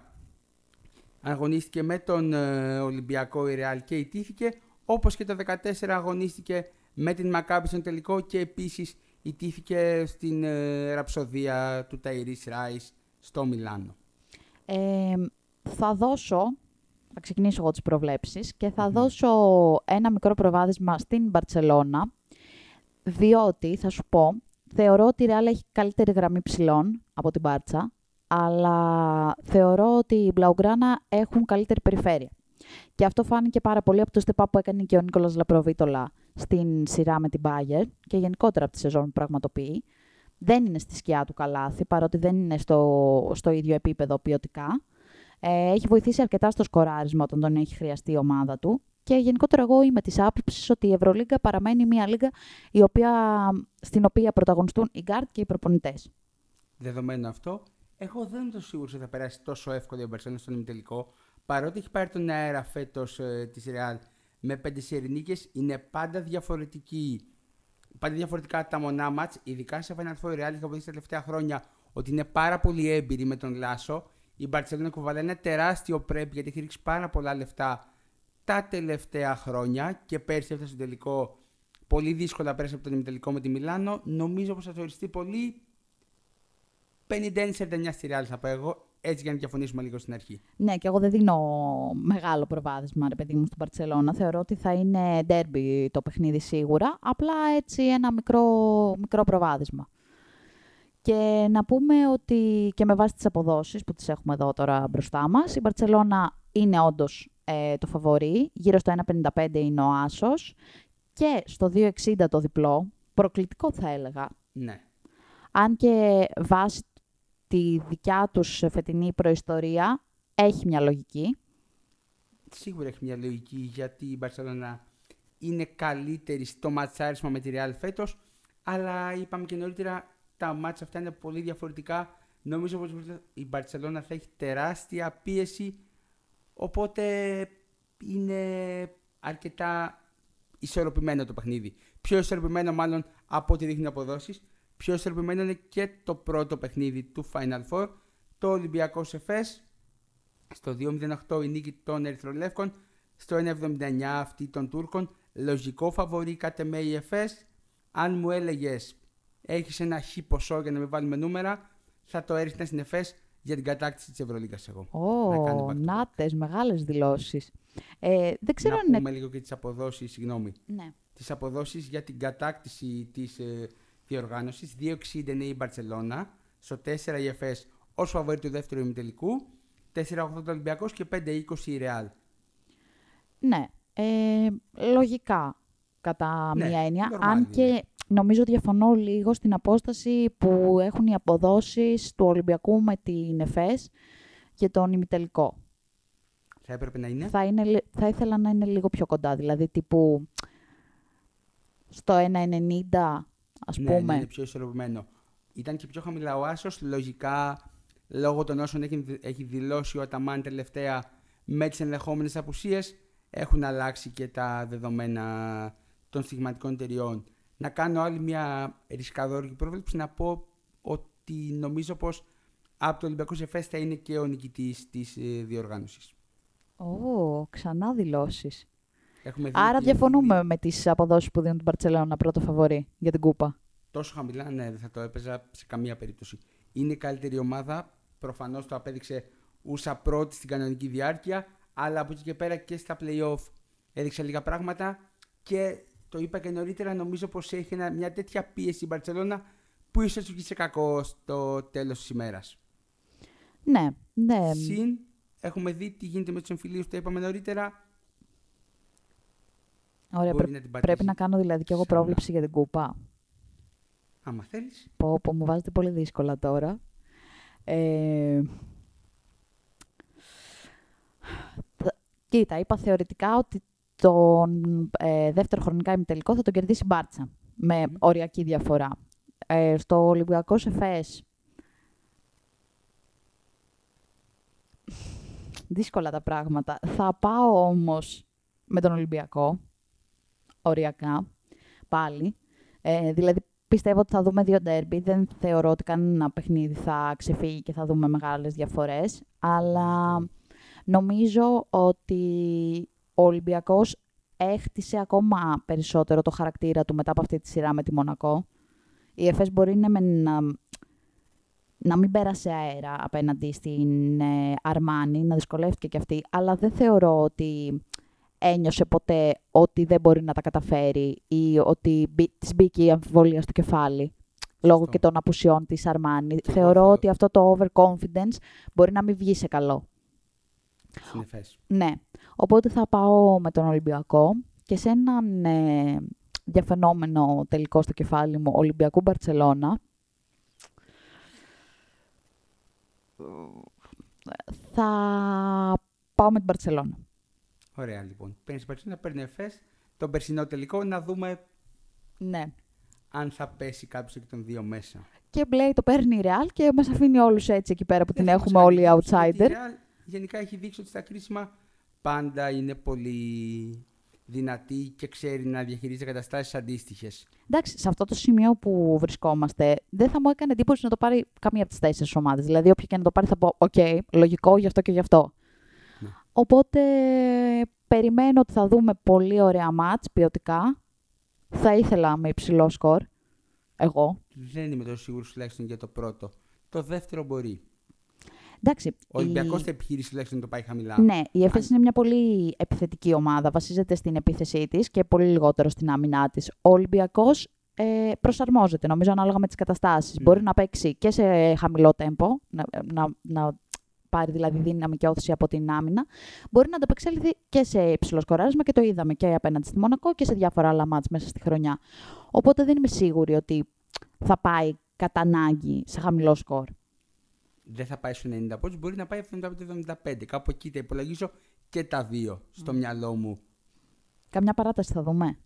αγωνίστηκε με τον ε, Ολυμπιακό η Ρεάλ και ιτήθηκε, όπως και το 2014 αγωνίστηκε με την Μακάμπη στον τελικό και επίσης ιτήθηκε στην ε, ραψοδία του Ταϊρής Ράις στο Μιλάνο. Ε, θα δώσω, θα ξεκινήσω εγώ τις προβλέψεις και θα Μμμ. δώσω ένα μικρό προβάδισμα στην Μπαρτσελώνα, διότι, θα σου πω, θεωρώ ότι η Real έχει καλύτερη γραμμή ψηλών από την Μπάρτσα, αλλά θεωρώ ότι οι Μπλαουγκράνα έχουν καλύτερη περιφέρεια. Και αυτό φάνηκε πάρα πολύ από το step up που έκανε και ο Νίκολας Λαπροβίτολα στην σειρά με την Bayern και γενικότερα από τη σεζόν που πραγματοποιεί. Δεν είναι στη σκιά του Καλάθη, παρότι δεν είναι στο, στο ίδιο επίπεδο ποιοτικά. Ε, έχει βοηθήσει αρκετά στο σκοράρισμα όταν τον έχει χρειαστεί η ομάδα του. Και γενικότερα εγώ είμαι της άποψης ότι η Ευρωλίγκα παραμένει μια λίγκα η οποία, στην οποία πρωταγωνιστούν οι γκαρντ και οι προπονητές. Δεδομένο αυτό, εγώ δεν είμαι τόσο σίγουρος ότι θα περάσει τόσο εύκολα η Μπαρσέλονα στον ημιτελικό. Παρότι έχει πάρει τον αέρα φέτος ε, της Ρεάλ με πέντε σερνίκε, είναι πάντα διαφορετική. Πάντα διαφορετικά τα μονά μάτς, ειδικά σε Final Four η Real έχει αποδείξει τα τελευταία χρόνια ότι είναι πάρα πολύ έμπειρη με τον Λάσο. Η Μπαρσελόνα κουβαλάει ένα τεράστιο πρέπει γιατί έχει ρίξει πάρα πολλά λεφτά τα τελευταία χρόνια και πέρσι έφτασε στο τελικό πολύ δύσκολα πέρασε από τον ημιτελικό με τη Μιλάνο. Νομίζω πως θα θεωρηστεί πολύ 51-49 στη Real θα πω εγώ, έτσι για να διαφωνήσουμε λίγο στην αρχή. Ναι, και εγώ δεν δίνω μεγάλο προβάδισμα, ρε παιδί μου, στην Παρσελώνα. Θεωρώ ότι θα είναι ντέρμπι το παιχνίδι σίγουρα, απλά έτσι ένα μικρό, μικρό προβάδισμα. Και να πούμε ότι και με βάση τις αποδόσεις που τις έχουμε εδώ τώρα μπροστά μας, η Μπαρτσελώνα είναι όντως ε, το φαβορί, γύρω στο 1,55 είναι ο Άσος και στο 2,60 το διπλό, προκλητικό θα έλεγα, Ναι. αν και βάσει τη δικιά τους φετινή προϊστορία έχει μια λογική. Σίγουρα έχει μια λογική γιατί η Μπαρσελόνα είναι καλύτερη στο ματσάρισμα με τη Real φέτος, αλλά είπαμε και νωρίτερα τα μάτσα αυτά είναι πολύ διαφορετικά. Νομίζω πως η Μπαρσελόνα θα έχει τεράστια πίεση, οπότε είναι αρκετά ισορροπημένο το παιχνίδι. Πιο ισορροπημένο μάλλον από ό,τι δείχνει αποδόσεις. Πιο ισορροπημένο είναι και το πρώτο παιχνίδι του Final Four, το Ολυμπιακός Εφές, στο 2.08 η νίκη των Ερυθρολεύκων, στο 1.79 αυτή των Τούρκων. Λογικό φαβορή κάτε με η ΕΦΕΣ. Αν μου έλεγες έχεις ένα χ ποσό για να μην βάλουμε νούμερα, θα το έριχνα στην ΕΦΕΣ για την κατάκτηση της Ευρωλίγα εγώ. Να κάνει Ω, back to back. νάτες, μεγάλες δηλώσεις. Ε, δεν ξέρω να αν είναι... πούμε λίγο και τις αποδόσεις, συγγνώμη. Ναι. Τις αποδόσεις για την κατάκτηση της ε, διοργάνωσης. 2.60 είναι η Μπαρσελόνα, στο 4 η ΕΦΕΣ ως φαβορή του δεύτερου ημιτελικού, 4.80 ο Ολυμπιακός και 5.20 η Ρεάλ. ναι. Ε, λογικά, κατά Ναι, μία έννοια. normal αν είναι. και νομίζω διαφωνώ λίγο στην απόσταση που έχουν οι αποδόσεις του Ολυμπιακού με την ΕΦΕΣ και τον ημιτελικό. Θα έπρεπε να είναι; Θα, είναι, λι- θα ήθελα να είναι λίγο πιο κοντά, δηλαδή τύπου στο 1,90 ας ναι, πούμε. Ναι, είναι πιο ισορροπημένο. Ήταν και πιο χαμηλά ο Άσος, λογικά λόγω των όσων έχει, έχει δηλώσει ο Αταμάν τελευταία με τις ενδεχόμενες απουσίες έχουν αλλάξει και τα δεδομένα των στιγματικών εταιριών. Να κάνω άλλη μια ρισκαδόρικη πρόβλεψη να πω ότι νομίζω πως από το Ολυμπιακό Ζεφές θα είναι και ο νικητής της ε, διοργάνωσης. Ω, ξανά δηλώσεις. Έχουμε δει Άρα ότι διαφωνούμε έχει- με τις αποδόσεις που δίνουν την Παρτσελώνα πρώτο φαβορή για την κούπα. Τόσο χαμηλά, ναι, δεν θα το έπαιζα σε καμία περίπτωση. Είναι η καλύτερη ομάδα. Προφανώς το απέδειξε ούσα πρώτη στην κανονική διάρκεια. Αλλά από εκεί και πέρα και στα playoff έδειξε λίγα πράγματα. Και το είπα και νωρίτερα, νομίζω πως έχει ένα- μια τέτοια πίεση η Μπαρσελόνα που ίσως του βγει σε κακό στο τέλος της ημέρας. Ναι, ναι. Συν έχουμε δει τι γίνεται με τους εμφυλίους, το είπαμε νωρίτερα. Ωραία, μπορεί πρέ- να την πατήσεις πρέπει να κάνω δηλαδή και εγώ ξανά. πρόβλεψη για την κούπα. Άμα θέλεις. Πω, πω, μου βάζετε πολύ δύσκολα τώρα. Ε, th- κοίτα, είπα θεωρητικά ότι τον ε, δεύτερο χρονικά ημιτελικό θα τον κερδίσει η Μπάρτσα. Με Μμμ. οριακή διαφορά. Ε, στο Ολυμπιακό Σεφές δύσκολα τα πράγματα. Θα πάω όμως με τον Ολυμπιακό, οριακά, πάλι. Ε, δηλαδή πιστεύω ότι θα δούμε δύο ντέρμπι. Δεν θεωρώ ότι κανένα παιχνίδι θα ξεφύγει και θα δούμε μεγάλες διαφορές. Αλλά νομίζω ότι ο Ολυμπιακός έχτισε ακόμα περισσότερο το χαρακτήρα του μετά από αυτή τη σειρά με τη Μονακό. Η ΕΦΕΣ μπορεί ναι, μεν να, να μην πέρασε αέρα απέναντι στην ε, Αρμάνη, να δυσκολεύτηκε κι αυτή, αλλά δεν θεωρώ ότι ένιωσε ποτέ ότι δεν μπορεί να τα καταφέρει ή ότι μπη, της μπήκε η αμφιβολία στο κεφάλι λόγω Σωστό. και των απουσιών της Αρμάνη. εγώ Θεωρώ θεωρώ. ότι αυτό το overconfidence μπορεί να μην βγει σε καλό. Συνεφές. Ναι. Οπότε θα πάω με τον Ολυμπιακό και σε έναν ε, διαφαινόμενο τελικό στο κεφάλι μου Ολυμπιακού Μπαρτσελώνα θα πάω με την Μπαρτσελώνα. Ωραία λοιπόν. Παίρνεις Μπαρσελόνα, παίρνει Εφές. Τον περσινό τελικό να δούμε Ναι. αν θα πέσει κάποιος εκ των δύο μέσα. Και Μπλέι το παίρνει η Real και μας αφήνει όλους έτσι εκεί πέρα που την Δεν θα έχουμε μας όλοι οι κάνει εντύπωση, outsider. γιατί η Real Γενικά έχει δείξει ότι στα κρίσιμα πάντα είναι πολύ δυνατή και ξέρει να διαχειρίζεται καταστάσεις αντίστοιχες. Εντάξει, σε αυτό το σημείο που βρισκόμαστε, δεν θα μου έκανε εντύπωση να το πάρει καμία από τις τέσσερι ομάδε. Δηλαδή, όποια και να το πάρει, θα πω: Οκ, λογικό γι' αυτό και γι' αυτό. Ναι. Οπότε, περιμένω ότι θα δούμε πολύ ωραία μάτς ποιοτικά. Θα ήθελα με υψηλό σκορ. Εγώ. Δεν είμαι τόσο σίγουρος τουλάχιστον για το πρώτο. Το δεύτερο μπορεί. Εντάξει. Ο Ολυμπιακός η... θα επιχειρήσει τουλάχιστον να το πάει χαμηλά. Ναι, η ΕΦΕΣ Αν- είναι μια πολύ επιθετική ομάδα. Βασίζεται στην επίθεσή της και πολύ λιγότερο στην άμυνά της. Ο Ολυμπιακός ε, προσαρμόζεται, νομίζω, ανάλογα με τις καταστάσεις. Μμ. Μπορεί να παίξει και σε χαμηλό τέμπο, να, να, να πάρει δηλαδή δύναμη και όθηση από την άμυνα. Μπορεί να ανταπεξέλθει και σε υψηλός σκοράρισμα και το είδαμε και απέναντι στη Μονακό και σε διάφορα άλλα μάτς μέσα στη χρονιά. Οπότε δεν είμαι σίγουρη ότι θα πάει κατά ανάγκη σε χαμηλό σκορ. Δεν θα πάει στο 90 πόντους, μπορεί να πάει 75-75. Κάπου εκεί τα υπολογίζω και τα δύο στο μυαλό μου. Καμιά παράταση θα δούμε.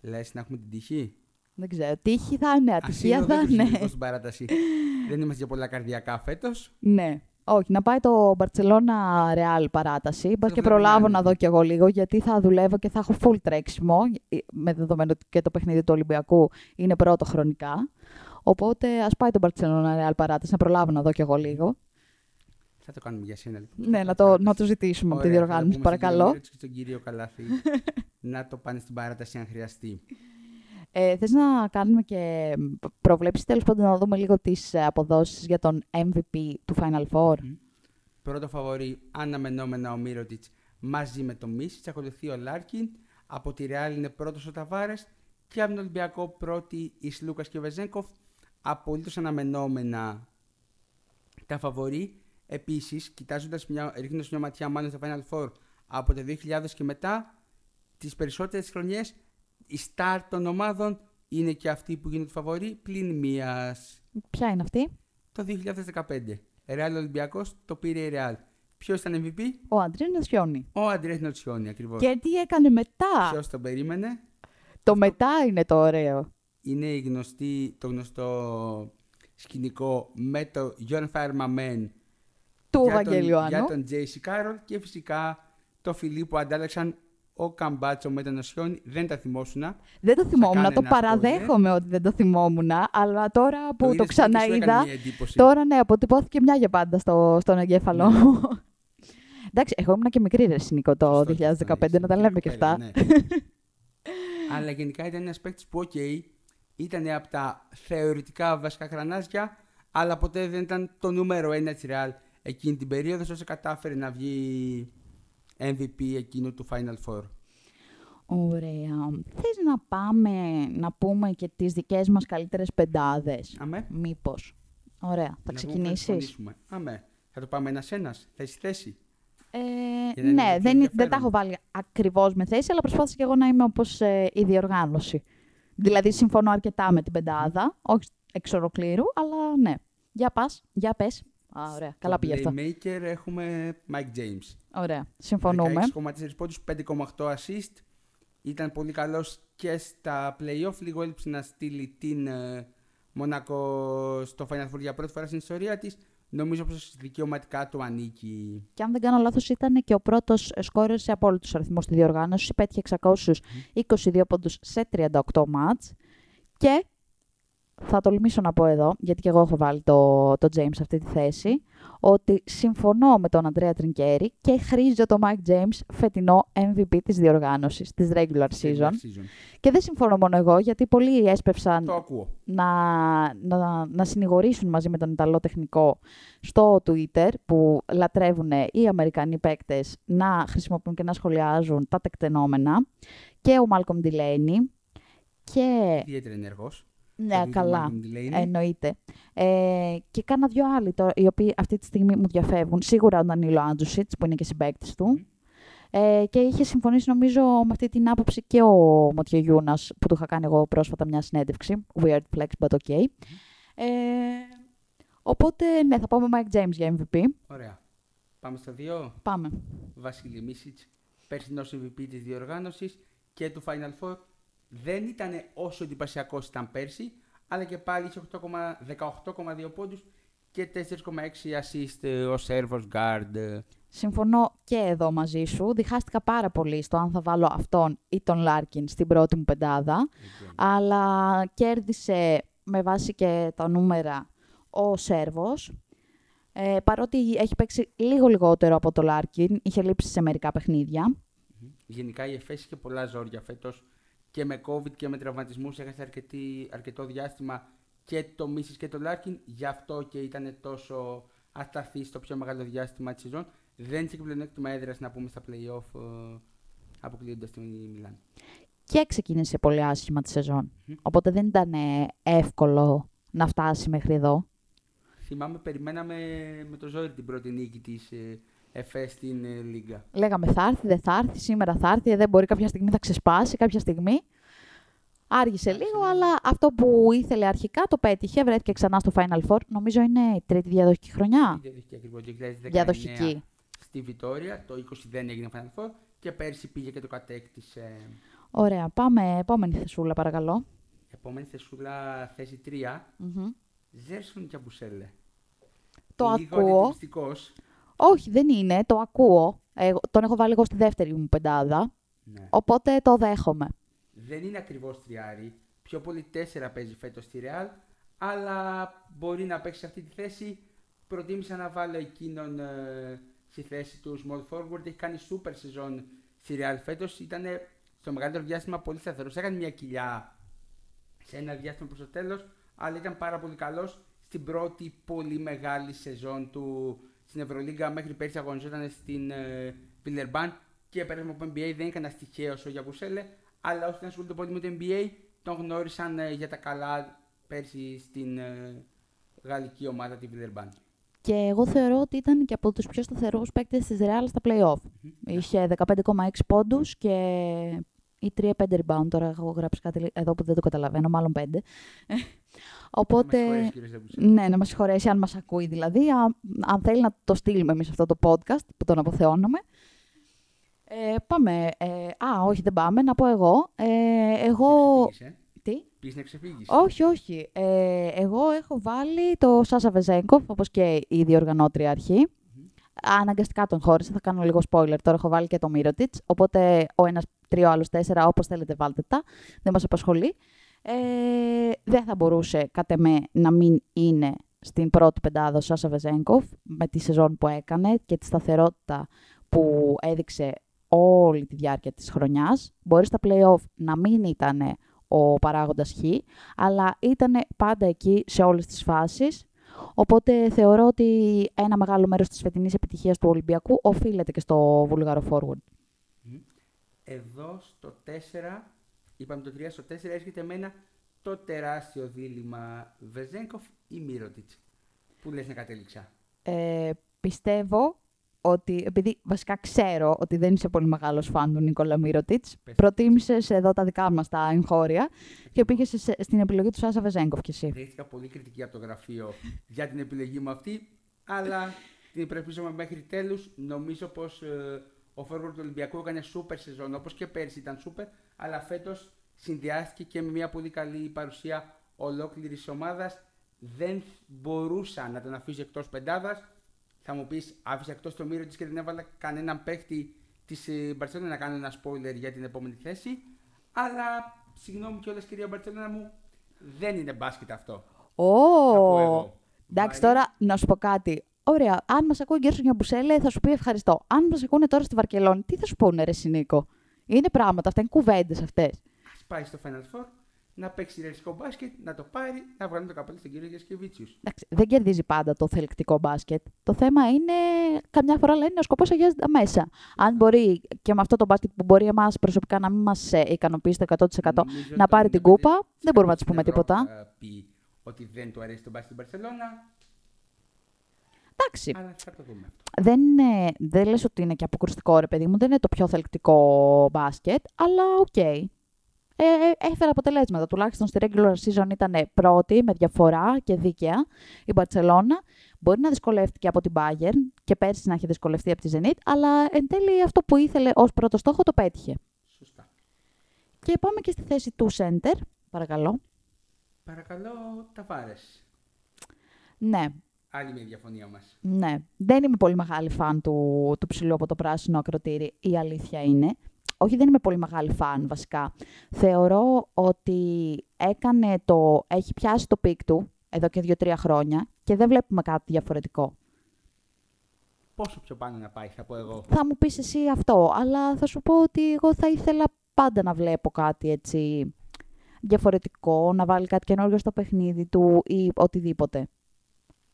Λες να έχουμε την τύχη; Δεν ξέρω. Τύχη θα είναι, Ας ατυχία είναι, θα δεν είναι. είναι. στην παράταση. *laughs* δεν είμαστε για πολλά καρδιακά φέτος. Ναι. Όχι, να πάει το Barcelona Real παράταση. Μπας το και βλέπω προλάβω να να είναι. δω κι εγώ λίγο, γιατί θα δουλεύω και θα έχω full τρέξιμο, ε, με δεδομένο ότι και το παιχνίδι του Ολυμπιακού είναι πρώτο χρονικά. Οπότε ας πάει το Barcelona Real παράταση, να προλάβω να δω κι εγώ λίγο. Θα το κάνουμε για σένα λοιπόν. Ναι, να το, να το ζητήσουμε από τη Ωραία, θα διοργάνωση, πούμε στον κύριο παρακαλώ. Μύρωτς και στον κύριο Καλάθη *laughs* να το πάνε στην παράταση αν χρειαστεί. Ε, θες να κάνουμε και προβλέψεις, τέλος πάντων να δούμε λίγο τις ε, αποδόσεις για τον MVP του Final Four; Μμ. Πρώτο φαβορή αναμενόμενα ο Μίροτιτς μαζί με τον Μίσιτς. Ακολουθεί ο Λάρκιν. Από τη Ρεάλ είναι πρώτος ο Ταβάρες. Και από τον Ολυμπιακό πρώτοι ο Σλούκας και ο Βεζένκοφ. Απολύτως αναμενόμενα τα φαβορή. Επίσης, κοιτάζοντας μια, ρίχνοντας μια ματιά μάλλον στο Final Four από το 2000 και μετά, τις περισσότερες χρονιές η star των ομάδων είναι και αυτοί που γίνονται φαβορή πλην μίας. Ποια είναι αυτή; Το 2015. Ρεάλ Ολυμπιακό το πήρε η Ρεάλ. Ποιος ήταν MVP? Ο Αντρίνο Νοσιόνι. Ο Αντρέας Νοτσιόνι ακριβώς. Και τι έκανε μετά; Ποιος τον περίμενε; Το μετά είναι το ωραίο. Είναι η γνωστή, το γνωστό σκηνικό με το John Fireman Του για τον, Βαγγέλιου για Άνω. τον JC Carroll και φυσικά το φιλί που αντάλλαξαν ο Καμπάτσο με τον Οσιόνι. Δεν τα θυμόσουνα. Δεν το θυμόμουν, κάνει το ένα παραδέχομαι ότι δεν το θυμόμουν, αλλά τώρα που το, είδες πρώτη, σου έκανε ξαναείδα, μια εντύπωση. τώρα ναι, αποτυπώθηκε μια για πάντα στο, στον εγκέφαλο Ναι. μου. *laughs* Εντάξει, εγώ ήμουν και μικρή ρε Νίκο, το Σωστό, 2015, σωστό, να τα ναι, λέμε και πέρα, αυτά. ναι. *laughs* Αλλά γενικά ήταν ένας παίκτης που, οκ, ήταν από τα θεωρητικά βασικά γρανάζια, αλλά ποτέ δεν ήταν το νούμερο ένα της Real εκείνη την περίοδος, ώστε κατάφερε να βγει MVP εκείνου του Final Four. Ωραία. Θες να πάμε να πούμε και τις δικές μας καλύτερες πεντάδες, Αμέ. μήπως. Ωραία, θα Να πούμε, ξεκινήσεις; συμφωνήσουμε. Αμέ. Θα το πάμε ένα-ένα, θέση-θέση. Ε, Για να είναι ναι, πιο δεν, δεν τα ενδιαφέρον. έχω βάλει ακριβώς με θέση, αλλά προσπάθησα και εγώ να είμαι όπως ε, η διοργάνωση. Δηλαδή, συμφωνώ αρκετά με την πεντάδα, όχι εξ ολοκλήρου, αλλά ναι. Για πας, για πες. Α, ωραία, καλά πήγε αυτό. Playmaker έχουμε Mike James. Ωραία, συμφωνούμε. 16,4 πόντους, 5,8 assist. Ήταν πολύ καλός και στα play-off. Λίγο έλειψε να στείλει την ε, Μονακό στο Final Four για πρώτη φορά στην ιστορία της. Νομίζω πως δικαιωματικά του ανήκει. Και αν δεν κάνω λάθος, ήταν και ο πρώτος σκόρερ σε απόλυτους αριθμούς στη διοργάνωση. Πέτυχε 622 πόντους σε 38 μάτς. Και θα τολμήσω να πω εδώ, γιατί και εγώ έχω βάλει το, το James σε αυτή τη θέση, ότι συμφωνώ με τον Αντρέα Τρινκέρι και χρήζει το Mike James φετινό MVP της διοργάνωσης, της regular season. Και δεν συμφωνώ μόνο εγώ, γιατί πολλοί έσπευσαν Το ακούω. να, να, να συνηγορήσουν μαζί με τον Ιταλό τεχνικό στο Twitter που λατρεύουν οι Αμερικανοί παίκτες να χρησιμοποιούν και να σχολιάζουν τα τεκτενόμενα και ο Μάλκομ Delaney και... Ιδιαίτερα ενεργός. Ναι, Το William καλά. Malcolm Delaney. Εννοείται. Ε, και κάνα δυο άλλοι τώρα, οι οποίοι αυτή τη στιγμή μου διαφεύγουν. Σίγουρα ο Ντανίλο Άντζουσιτ, που είναι και συμπαίκτης του. Ε, και είχε συμφωνήσει, νομίζω, με αυτή την άποψη και ο Μωτιέ Γιούνας, που του είχα κάνει εγώ πρόσφατα μια συνέντευξη. Weird flex, but okay. Ε, οπότε, ναι, θα πάμε Mike James για MVP. Ωραία. Πάμε στα δύο. Πάμε. Βασίλη Μίσιτς, περσινός MVP της διοργάνωσης και του Final Four. Δεν ήταν όσο εντυπωσιακός ήταν πέρσι, αλλά και πάλι είχε 8,- 18,2 πόντους και 4,6 assist ε, ο Σέρβος Guard. ε. Συμφωνώ και εδώ μαζί σου. Διχάστηκα πάρα πολύ στο αν θα βάλω αυτόν ή τον Λάρκιν στην πρώτη μου πεντάδα. αλλά κέρδισε με βάση και τα νούμερα ο Σέρβος. Ε, παρότι έχει παίξει λίγο λιγότερο από το Λάρκιν, είχε λείψει σε μερικά παιχνίδια. Γενικά η ΕΦΕΣ είχε πολλά ζόρια φέτος και με COVID και με τραυματισμούς έχασε αρκετή, αρκετό διάστημα και το Μίτσιτς και το Λάρκιν, γι' αυτό και ήταν τόσο ασταθή στο πιο μεγάλο διάστημα της σεζόν. Δεν είχε και πλεονέκτημα έδρας να πούμε στα play-off ε, αποκλείοντας τη Μιλάν. Και ξεκίνησε πολύ άσχημα τη σεζόν. Οπότε δεν ήταν ε, εύκολο να φτάσει μέχρι εδώ. Θυμάμαι, περιμέναμε με το ζόρι την πρώτη νίκη της ε, ΕΦΕΣ στην ε, Λίγκα. Λέγαμε θα έρθει, δεν θα έρθει, σήμερα θα έρθει, ε, δεν μπορεί κάποια στιγμή θα ξεσπάσει, κάποια στιγμή. Άργησε λίγο, αλλά αυτό που ήθελε αρχικά το πέτυχε, βρέθηκε ξανά στο Final Four. Νομίζω είναι η τρίτη διαδοχική χρονιά. Διαδοχική ακριβώς, 2019 Διαδοχική. στη Βιτόρια, το 20 δεν έγινε Final Four και πέρσι πήγε και το κατέκτησε. Ωραία, πάμε επόμενη θεσούλα παρακαλώ. Επόμενη θεσούλα, θέση 3, Μμμ. Ζέρσον και Αμπουσέλε. Το Λίγο ακούω. Αντιπιστικός. Όχι, δεν είναι, το ακούω. Εγώ, τον έχω βάλει εγώ στη δεύτερη μου πεντάδα, Ναι. οπότε το δέχομαι. Δεν είναι ακριβώς τριάρι. Πιο πολύ τέσσερα παίζει φέτος στη Real, αλλά μπορεί να παίξει σε αυτή τη θέση. Προτίμησα να βάλω εκείνον ε, στη θέση του small forward. Έχει κάνει super σεζόν στη Real φέτος. Ήταν στο μεγαλύτερο διάστημα πολύ σταθερός. Έκανε μια κοιλιά σε ένα διάστημα προς το τέλος, αλλά ήταν πάρα πολύ καλός στην πρώτη πολύ μεγάλη σεζόν του στην Ευρωλίγκα. Μέχρι πέρσι αγωνιζόταν στην ε, Villeurbanne και πέρασμα από NBA δεν ήταν τυχαίος ο Γιαβουσέλε, αλλά όσοι ασχολούνται πολύ με το NBA τον γνώρισαν ε, για τα καλά πέρσι στην ε, γαλλική ομάδα τη Villeurbanne. Και εγώ θεωρώ ότι ήταν και από τους πιο σταθερούς παίκτες της Real στα play-off. Είχε 15,6 πόντους και ή 3-5 rebound. Τώρα έχω γράψει κάτι εδώ που δεν το καταλαβαίνω, μάλλον 5. Οπότε, Μας συγχωρείς, κύριε Ζαμπουσέλε. ναι, να μας συγχωρέσει αν μας ακούει δηλαδή. Αν, αν θέλει να το στείλουμε εμείς αυτό το podcast που τον αποθεώνουμε. Ε, πάμε. Ε, α, όχι, δεν πάμε. Να πω εγώ. Ε, εγώ... Ξεφύγεις, ε. Τι; Πεις να ξεφύγεις. Όχι, όχι. Ε, εγώ έχω βάλει το Σάσα Βεζέγκοφ, όπως και η διοργανώτρια αρχή. Αναγκαστικά τον χώρισα, θα κάνω λίγο spoiler. Τώρα έχω βάλει και το Μύρωτιτς, οπότε ο ένας τρία, ο άλλος τέσσερα, όπως θέλετε βάλτε τα. Δεν μας απασχολεί. Ε, δεν θα μπορούσε, κατ' εμέ, να μην είναι στην πρώτη πεντάδα ο Σάσα Βεζέγκοφ, με τη σεζόν που έκανε και τη σταθερότητα που έδειξε όλη τη διάρκεια της χρονιάς. Μπορεί στα play-off να μην ήταν ο παράγοντας Χ, αλλά ήταν πάντα εκεί σε όλες τις φάσεις. Οπότε θεωρώ ότι ένα μεγάλο μέρος της φετινής επιτυχίας του Ολυμπιακού οφείλεται και στο βούλγαρο forward. Μμμ. Εδώ στο 4, είπαμε το 3, στο 4 έρχεται εμένα το τεράστιο δίλημα Βεζέγκοφ ή Μύρωτιτς. Πού λες να κατέληξα; Ε, πιστεύω ότι, επειδή βασικά ξέρω ότι δεν είσαι πολύ μεγάλος φαν του Νίκολα Μύρωτιτς, Πες. προτίμησες εδώ τα δικά μας τα εγχώρια και πήγες σε- στην επιλογή του Σάσα Βεζέγκοφ κι εσύ. Δέχτηκα πολύ κριτική από το γραφείο για την επιλογή μου αυτή, αλλά την υπερασπίζομαι μέχρι τέλους. Νομίζω πως ε, ο φόρβορ του Ολυμπιακού έκανε σούπερ σεζόν, όπως και πέρσι ήταν σούπερ, αλλά φέτος συνδυάστηκε και με μια πολύ καλή παρουσία ολόκληρης ομάδας. Δεν μπορούσα να τον αφήσω εκτός πεντάδας. Θα μου πεις, άφησα εκτός το μύρο της και δεν έβαλα κανέναν παίχτη της ε, Μπαρσελόνα να κάνω ένα spoiler για την επόμενη θέση. Αλλά, συγγνώμη κιόλας κυρία Μπαρσελόνα μου, δεν είναι μπάσκετ αυτό. Ω! πω εγώ. Εντάξει, Βάρη. τώρα να σου πω κάτι. Ωραία, αν μας ακούει ο Γκέρσον Γιαμπουσέλε, θα σου πει ευχαριστώ. Αν μας ακούνε τώρα στη Βαρκελόνη, τι θα σου πούνε, Ρε Σινίκο; Είναι πράγματα, αυτά είναι κουβέντες αυτές. Ας πάει στο Final Four, να παίξει ρεαλιστικό μπάσκετ, να το πάρει, να βγάλει το καπέλο στον κύριο Γιασκεβίτσιους. Εντάξει, δεν κερδίζει πάντα το θελκτικό μπάσκετ. Το θέμα είναι, καμιά φορά λένε, ο σκοπός αγιάζει τα μέσα. Αν μπορεί και με αυτό το μπάσκετ που μπορεί εμάς προσωπικά να μην μας ικανοποιεί στο 100%, Νομίζω να το πάρει την 95% κούπα, δεν μπορούμε να τη πούμε στην τίποτα. Ευρώπη θα πει ότι δεν του αρέσει το μπάσκετ στην Μπαρσελόνα, Εντάξει, αλλά θα το δούμε αυτό. δεν, είναι, δεν λες ότι είναι και αποκρουστικό, ρε παιδί μου, δεν είναι το πιο θελκτικό μπάσκετ, αλλά οκ. Ε, ε, έφερε αποτελέσματα. Τουλάχιστον στη regular season ήταν πρώτη με διαφορά και δίκαια η Μπαρτσελώνα. Μπορεί να δυσκολεύτηκε από την Bayern και πέρσι να έχει δυσκολευτεί από τη Zenit, αλλά εν τέλει αυτό που ήθελε ως πρώτο στόχο το πέτυχε. Σωστά. Και πάμε και στη θέση του center, παρακαλώ. Παρακαλώ, Ταβάρες. Ναι, Άλλη μια διαφωνία μας. Ναι, δεν είμαι πολύ μεγάλη φαν του, του ψηλού από το πράσινο ακροτήρι, η αλήθεια είναι. Όχι, δεν είμαι πολύ μεγάλη φαν βασικά. Θεωρώ ότι έκανε το, έχει πιάσει το peak του εδώ και δύο-τρία χρόνια και δεν βλέπουμε κάτι διαφορετικό. Πόσο πιο πάνω να πάει, θα πω εγώ. Θα μου πεις εσύ αυτό, αλλά θα σου πω ότι εγώ θα ήθελα πάντα να βλέπω κάτι έτσι διαφορετικό, να βάλει κάτι καινούργιο στο παιχνίδι του ή οτιδήποτε.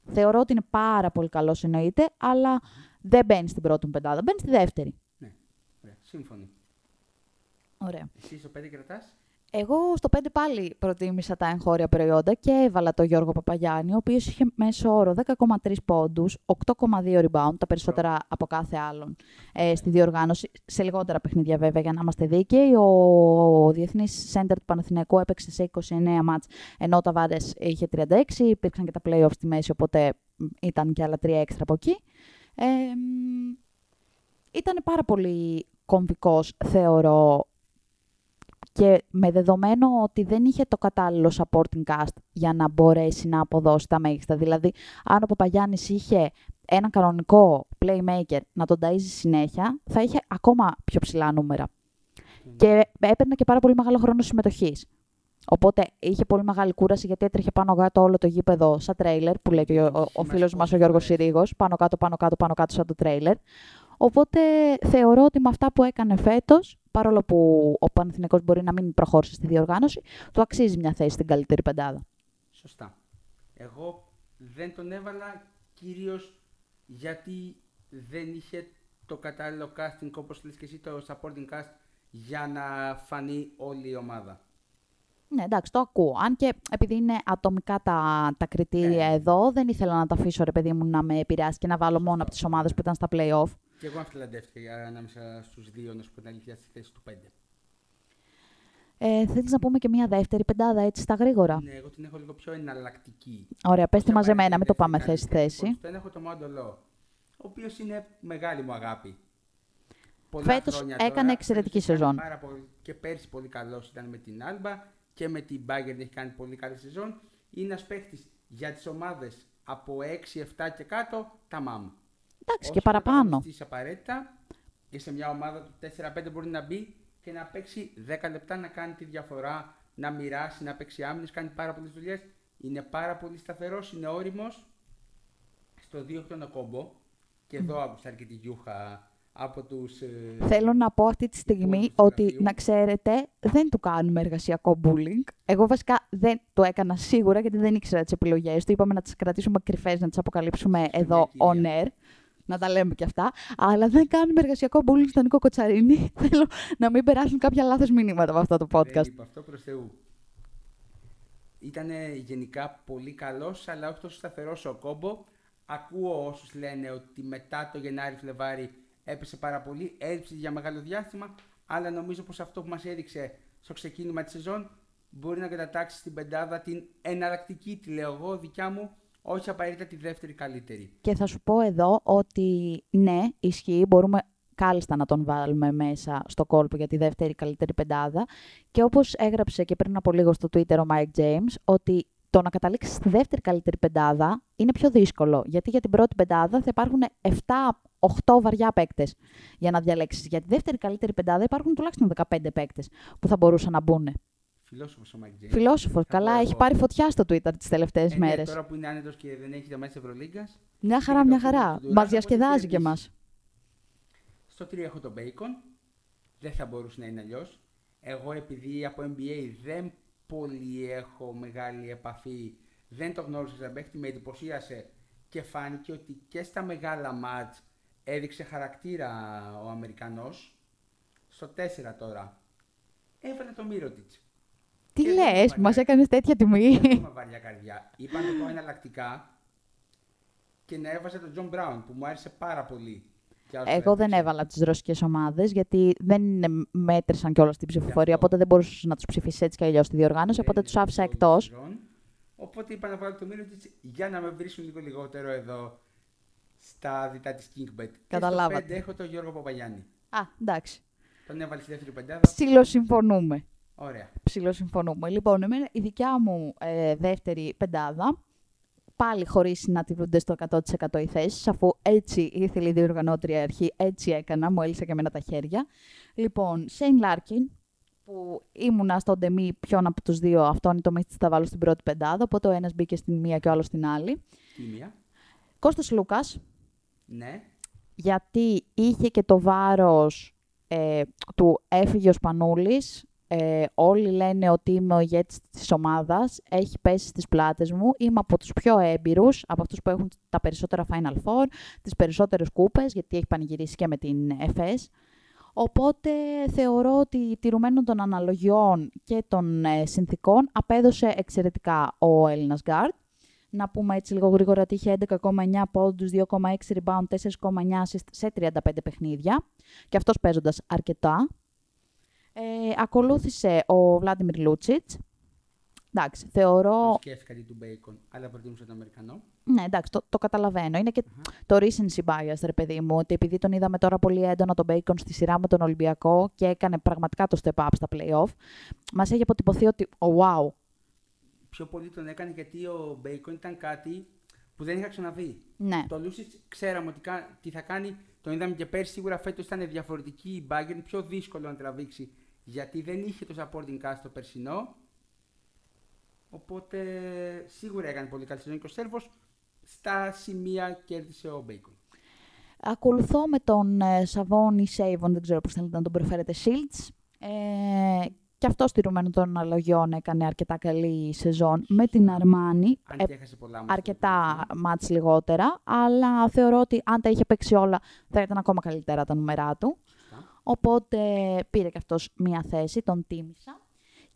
Θεωρώ ότι είναι πάρα πολύ καλός εννοείται, αλλά δεν μπαίνει στην πρώτη μου πεντάδα, μπαίνει στη δεύτερη. Ναι, ωραία, σύμφωνοι. Ωραία. Εσύ στο 5 κρατάς; Εγώ στο 5 πάλι προτίμησα τα εγχώρια προϊόντα και έβαλα το Γιώργο Παπαγιάννη, ο οποίος είχε μέσο όρο 10,3 πόντους, 8,2 rebound, τα περισσότερα από κάθε άλλον ε, στη διοργάνωση. Σε λιγότερα παιχνίδια, βέβαια, για να είμαστε δίκαιοι. Ο, ο διεθνής center του Παναθηναϊκού έπαιξε σε 29 μάτς, ενώ ο Ταβάρες είχε 36. Υπήρξαν και τα playoffs στη μέση, οπότε μ, ήταν και άλλα τρία έξτρα από εκεί. Ε, μ, ήταν πάρα πολύ κομβικός, θεωρώ, και με δεδομένο ότι δεν είχε το κατάλληλο supporting cast για να μπορέσει να αποδώσει τα μέγιστα. Δηλαδή, αν ο Παπαγιάννης είχε ένα κανονικό playmaker να τον ταΐζει συνέχεια, θα είχε ακόμα πιο ψηλά νούμερα. Και έπαιρνε και πάρα πολύ μεγάλο χρόνο συμμετοχής. Οπότε είχε πολύ μεγάλη κούραση γιατί έτρεχε πάνω κάτω όλο το γήπεδο σαν τρέιλερ, που λέει και ο, ο, ο φίλος μας ο Γιώργος Συρίγος. Πάνω κάτω, πάνω κάτω, πάνω κάτω σαν το τρέιλερ. Οπότε θεωρώ ότι με αυτά που έκανε φέτος, παρόλο που ο Παναθηναϊκός μπορεί να μην προχώρησε στη διοργάνωση, του αξίζει μια θέση στην καλύτερη πεντάδα. Σωστά. Εγώ δεν τον έβαλα κυρίως γιατί δεν είχε το κατάλληλο casting όπως λες και εσύ το supporting cast για να φανεί όλη η ομάδα. Ναι, εντάξει, το ακούω. Αν και επειδή είναι ατομικά τα, τα κριτήρια Ε. εδώ, δεν ήθελα να τα αφήσω, ρε παιδί μου, να με επηρεάσει και να βάλω μόνο από τις ομάδες που ήταν στα playoff. Και εγώ αμφιλαντεύτηκα ανάμεσα στους δύο, να σου πω την αλήθεια, στη θέση του 5. Ε, Θέλεις να πούμε και μια δεύτερη πεντάδα έτσι στα γρήγορα; Ναι, εγώ την έχω λίγο πιο εναλλακτική. Ωραία, πες τη Πιο μαζεμένα, μην το πάμε παρακολουθητικά. θέση-θέση. Λοιπόν, στον έχω το Μάντολο, ο οποίος είναι μεγάλη μου αγάπη. πολλά Φέτος χρόνια έκανε τώρα. εξαιρετική Φέτος έκανε σεζόν. Πάρα πολύ, και πέρσι πολύ καλός ήταν με την Άλμπα και με την Bayern έχει κάνει πολύ καλή σεζόν. Είναι ένας παίχτη για τις ομάδες από 6-7 και κάτω, τα μάμ. Εντάξει, Όχι και παραπάνω. πρωταγωνιστής απαραίτητα και σε μια ομάδα του 4-5 μπορεί να μπει και να παίξει 10 λεπτά να κάνει τη διαφορά, να μοιράσει, να παίξει άμυνες, κάνει πάρα πολλές δουλειές. Είναι πάρα πολύ σταθερός, είναι όριμος. Στο 2 χρόνο κόμπο και εδώ άκουσα αρκετή γιούχα από τους... ε, Θέλω να πω αυτή τη στιγμή του ότι, γραφείου. να ξέρετε, δεν του κάνουμε εργασιακό bullying. Εγώ βασικά δεν το έκανα σίγουρα γιατί δεν ήξερα τις επιλογές του. Είπαμε να τις κρατήσουμε κρυφές, να τις αποκαλύψουμε εδώ on κυρία. air. Να τα λέμε και αυτά. Αλλά δεν κάνουμε εργασιακό bullying στον Νίκο Κοτσαρίνη. *laughs* Θέλω να μην περάσουν κάποια λάθος μηνύματα από αυτό το Δεν podcast. είπα αυτό προς Θεού. Ήταν γενικά πολύ καλός, αλλά όχι τόσο σταθερός ο κόμπο. Ακούω όσους λένε ότι μετά το Γενάρη-Φλεβάρι έπεσε πάρα πολύ, έλειψε για μεγάλο διάστημα, αλλά νομίζω πως αυτό που μας έδειξε στο ξεκίνημα της σεζόν μπορεί να κατατάξει στην πεντάδα την εναλλακτική, τη λέω εγώ, δικιά μου, όχι απαραίτητα τη δεύτερη καλύτερη. Και θα σου πω εδώ ότι ναι, ισχύει, μπορούμε κάλλιστα να τον βάλουμε μέσα στο κόλπο για τη δεύτερη καλύτερη πεντάδα. Και όπως έγραψε και πριν από λίγο στο Twitter ο Mike James, ότι το να καταλήξεις στη δεύτερη καλύτερη πεντάδα είναι πιο δύσκολο. Γιατί για την πρώτη πεντάδα θα υπάρχουν 7-8 βαριά παίκτες για να διαλέξεις. Για τη δεύτερη καλύτερη πεντάδα υπάρχουν τουλάχιστον 15 παίκτες που θα μπορούσαν να μπουν. Φιλόσοφος ο Mike James. Φιλόσοφος, Θα καλά, πω έχει εγώ. πάρει φωτιά στο Twitter τις τελευταίες Ε, ναι, μέρες. τώρα που είναι άνετος και δεν έχει τα μέσα της Ευρωλίγκας, Μια χαρά, και μια το φίλο χαρά. του Μας Ντουράν, διασκεδάζει οπότε και εμάς. Στο 3 έχω τον Bacon. Δεν θα μπορούσε να είναι αλλιώς. Εγώ επειδή από NBA δεν πολύ έχω μεγάλη επαφή, δεν το γνώρισα σαν παίχτη, με εντυπωσίασε και φάνηκε ότι και στα μεγάλα μάτς έδειξε χαρακτήρα ο Αμερικανός. Στο 4 τώρα έβαλε το Μίροτιτς. Τι Και δεν λες, είπα, μας ναι. έκανες τέτοια τιμή; Δεν έχουμε βαριά καρδιά. Είπα να το πω εναλλακτικά και να έβαζε τον Τζον Μπράουν που μου άρεσε πάρα πολύ. για όσο Εγώ δεν έπαιξε. έβαλα τις ρωσικές ομάδες γιατί δεν ε, μέτρησαν κιόλας την ψηφοφορία. αυτό. Οπότε δεν μπορούσες να τους ψηφίσεις έτσι κι αλλιώς στη διοργάνωση. Οπότε Δεν τους άφησα είναι εκτός. όλη τη σεζόν. Οπότε είπα να βάλω το μήνυμα της για να με βρίσκουν λίγο λιγότερο εδώ στα διτά της Kingbet. Καταλάβατε. Και στο 5 έχω τον Γιώργο Παπαγιάννη. Α, εντάξει. Τον έβαλε στη δεύτερη πεντάδα. Ψιλοσυμφωνούμε. Ωραία. Ψιλοσυμφωνούμε. Λοιπόν, εμένα, η δικιά μου ε, δεύτερη πεντάδα, πάλι χωρίς να τηρούνται στο 100% οι θέσεις, αφού έτσι ήθελε η διοργανώτρια αρχή, έτσι έκανα, μου έλυσε και εμένα τα χέρια. Λοιπόν, Σέιν Λάρκιν, που ήμουνα στον τεμή ποιον από τους δύο αυτόν το Μίτσιτς θα βάλω στην πρώτη πεντάδα, οπότε ο ένας μπήκε στην μία και ο άλλος στην άλλη. Τίμια. Κώστας Λούκας, Ναι. γιατί είχε και το βάρος ε, του έφυγε ο Σπανούλης. Ε, όλοι λένε ότι είμαι ο ηγέτης της ομάδας. Έχει πέσει στις πλάτες μου. Είμαι από τους πιο έμπειρους, από αυτούς που έχουν τα περισσότερα Final Four, τις περισσότερες κούπες, γιατί έχει πανηγυρίσει και με την ΕΦΕΣ. Οπότε θεωρώ ότι τηρουμένων των αναλογιών και των ε, συνθήκων απέδωσε εξαιρετικά ο Έλληνας Γκάρτ. Να πούμε έτσι λίγο γρήγορα ότι είχε 11,9 πόντους, 2,6 rebound, 4,9 assist σε 35 παιχνίδια. Και αυτός παίζοντας αρκετά. Ε, ακολούθησε ο Βλάντιμιρ Λούτσιτς. Εντάξει, θεωρώ... Το σκέφτηκα αντί του Bacon, αλλά προτιμούσα τον Αμερικανό. Ναι, εντάξει, το, το καταλαβαίνω. Είναι και το recency bias, ρε παιδί μου, ότι επειδή τον είδαμε τώρα πολύ έντονα τον Bacon στη σειρά με τον Ολυμπιακό και έκανε πραγματικά το step up στα playoff, μας έχει αποτυπωθεί ότι, oh, wow, Πιο πολύ τον έκανε γιατί ο Bacon ήταν κάτι που δεν είχα ξαναδεί. ναι. Το Λούσιτ ξέραμε ότι κα- τι θα κάνει. Τον είδαμε και πέρσι. Σίγουρα φέτος ήταν διαφορετική η Bayern, πιο δύσκολο να τραβήξει γιατί δεν είχε το supporting cast το περσινό. Οπότε σίγουρα έκανε πολύ καλή σεζόν και ο Σέρβος στα σημεία κέρδισε ο Bacon. Ακολουθώ με τον ε, Σαββόνι Σέιβον, δεν ξέρω πώς θέλετε να τον προφέρετε, Shields. Ε, και αυτό στηρωμένο των αναλογιών έκανε αρκετά καλή σεζόν με την Αρμάνη. Αν Ε, και έχασε πολλά μάτς αρκετά στο μάτς λιγότερα, αλλά θεωρώ ότι αν τα είχε παίξει όλα θα ήταν ακόμα καλύτερα τα νούμερά του. Σωστά. Οπότε πήρε και αυτός μία θέση, τον τίμησα.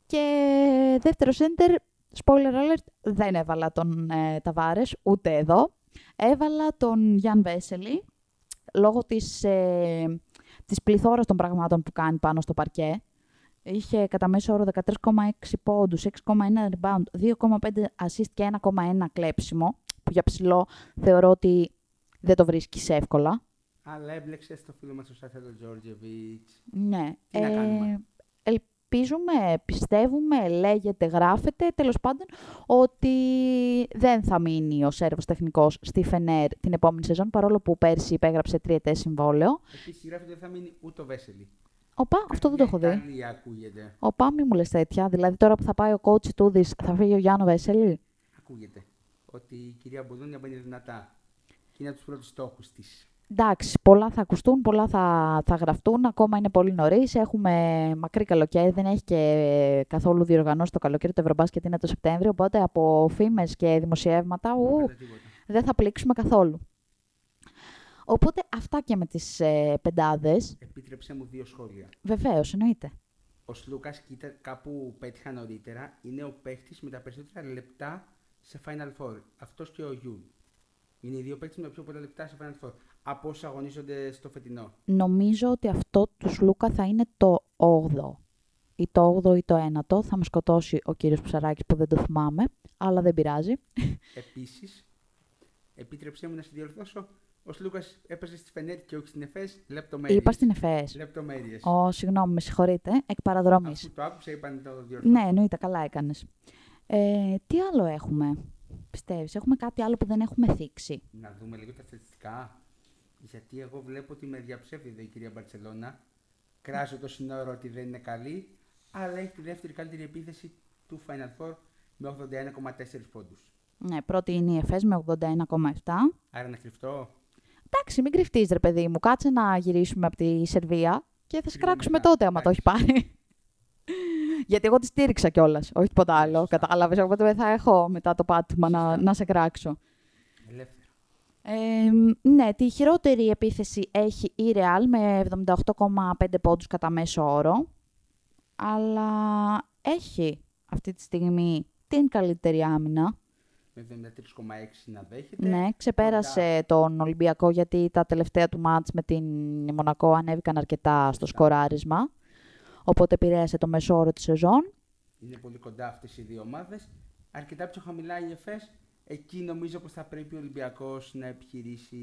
Και δεύτερο center, spoiler alert, δεν έβαλα τον ε, Ταβάρες, ούτε εδώ. Έβαλα τον Γιάν Βέσελη, λόγω της, ε, της πληθώρας των πραγμάτων που κάνει πάνω στο παρκέ. Είχε κατά μέσο όρο 13,6 πόντους, 6,1 rebound, 2,5 assist και 1,1 κλέψιμο, που για ψηλό θεωρώ ότι δεν το βρίσκεις εύκολα. Αλλά έμπλεξε στο φίλο μας ο Σάθελο Τζόρτζεβιτς. Ναι. Τι να κάνουμε; ελπίζουμε, πιστεύουμε, λέγεται, γράφεται, τέλος πάντων, ότι δεν θα μείνει ο Σέρβος τεχνικός στη Φενέρ την επόμενη σεζόν, παρόλο που πέρσι υπέγραψε τριετές συμβόλαιο. Επίσης γράφεται ότι δεν θα μείνει ούτε ο Βέσελη. Οπα, αυτό δεν το έχω δει. Καλή ακούγεται. Οπα, μη μου λες τέτοια. Δηλαδή τώρα που θα πάει ο coach Τούδης, θα φύγει ο Γιάννο Βέσελη; Ακούγεται. Ότι η κυρία Μποδόνια μπαίνει δυνατά. Και είναι από τους πρώτους στόχους της. Εντάξει, πολλά θα ακουστούν, πολλά θα, θα γραφτούν. Ακόμα είναι πολύ νωρίς. Έχουμε μακρύ καλοκαίρι. Δεν έχει και καθόλου διοργανώσει το καλοκαίρι. Το Ευρωμπάσκετ είναι το Σεπτέμβριο. Οπότε από φήμες και δημοσιεύματα ου, δεν θα πλήξουμε καθόλου. Οπότε αυτά και με τις ε, πεντάδες. Επίτρεψε μου δύο σχόλια. Βεβαίως, εννοείται. Ο Σλούκας, κοίτα, κάπου πέτυχα νωρίτερα, είναι ο παίχτη με τα περισσότερα λεπτά σε Final Four. Αυτός και ο Γιούλ. Είναι οι δύο παίχτε με τα πιο πολλά λεπτά σε Final Four. Από όσου αγωνίζονται στο φετινό. Νομίζω ότι αυτό τους Σλούκα θα είναι το 8ο. Ή το 8ο ή το 9ο. Θα με σκοτώσει ο κύριος Ψαράκης που δεν το θυμάμαι. Αλλά δεν πειράζει. Επίσης, επίτρεψέ μου να σε διορθώσω. Ο Σλούκα έπαιζες στη Φενέρ και όχι στην Εφές. Λεπτομέρειες. Είπα στην ΕΦΕΣ. Λεπτομέρειες. Ω, συγγνώμη, με συγχωρείτε. Εκ παραδρομής. Αφού το άκουσα, είπα να το διορθώσω. Ναι, εννοείται, καλά έκανες. Ε, τι άλλο έχουμε, πιστεύεις, έχουμε κάτι άλλο που δεν έχουμε θίξει. Να δούμε λίγο τα στατιστικά. Γιατί εγώ βλέπω ότι με διαψεύδει εδώ η κυρία Μπαρσελόνα. Κράζω το σύνορο ότι δεν είναι καλή, αλλά έχει τη δεύτερη καλύτερη επίθεση του Final Four με 81,4 πόντους. Ναι, πρώτη είναι η ΕΦΕΣ με 81,7. Άρα να κρυφτώ. Εντάξει, μην κρυφτείς ρε παιδί μου. Κάτσε να γυρίσουμε από τη Σερβία και θα σε Κρίνουμε κράξουμε μετά. τότε άμα το έχει πάρει. Γιατί εγώ τη στήριξα κιόλας, όχι τίποτα άλλο. Σωστά. Κατάλαβες. Οπότε δεν θα έχω μετά το πάτημα να, Σωστά. να σε κράξω. Ελεύθερα. Ε, ναι, τη χειρότερη επίθεση έχει η Real με 78,5 πόντους κατά μέσο όρο. Αλλά έχει αυτή τη στιγμή την καλύτερη άμυνα. Με 73,6 να δέχεται. Ναι, ξεπέρασε τον Ολυμπιακό γιατί τα τελευταία του μάτς με την Μονακό ανέβηκαν αρκετά στο Σωστά. σκοράρισμα. Οπότε επηρέασε το μέσο όρο της σεζόν. Είναι πολύ κοντά αυτές οι δύο ομάδες. Αρκετά πιο χαμηλά η ΕΦΕΣ. Εκεί νομίζω πως θα πρέπει ο Ολυμπιακός να επιχειρήσει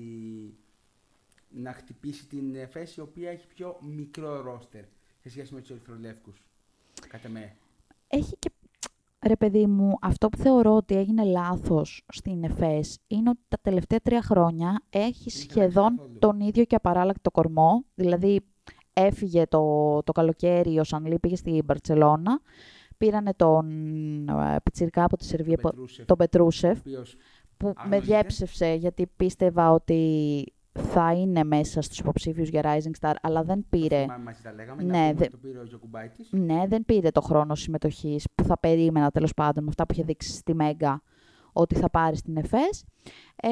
να χτυπήσει την ΕΦΕΣ η οποία έχει πιο μικρό ρόστερ σε σχέση με τους Ερυθρολεύκους. Κατά με. Έχει και, ρε παιδί μου, αυτό που θεωρώ ότι έγινε λάθος στην ΕΦΕΣ είναι ότι τα τελευταία τρία χρόνια έχει αλλάξει σχεδόν καθόλου. τον ίδιο και απαράλλακτο κορμό. Δηλαδή έφυγε το, το καλοκαίρι ο Σανλή, πήγε στην Μπαρτσελώνα. Πήρανε τον ε, Πιτσιρικά από τη Σερβία, που- Πετρούσεφ, τον ο Πετρούσεφ, οποίος που με Άγνωστο. διέψευσε γιατί πίστευα ότι θα είναι μέσα στους υποψήφιους για Rising Star, αλλά δεν το πήρε. θυμάμαι μαζί τα λέγαμε, Ναι, να πούμε δε- το πήρε ο Γιωκουμπάιτης. Ναι, δεν πήρε το χρόνο συμμετοχής που θα περίμενα τέλος πάντων με αυτά που είχε δείξει στη Μέγκα ότι θα πάρει στην ΕΦΕΣ. Ε,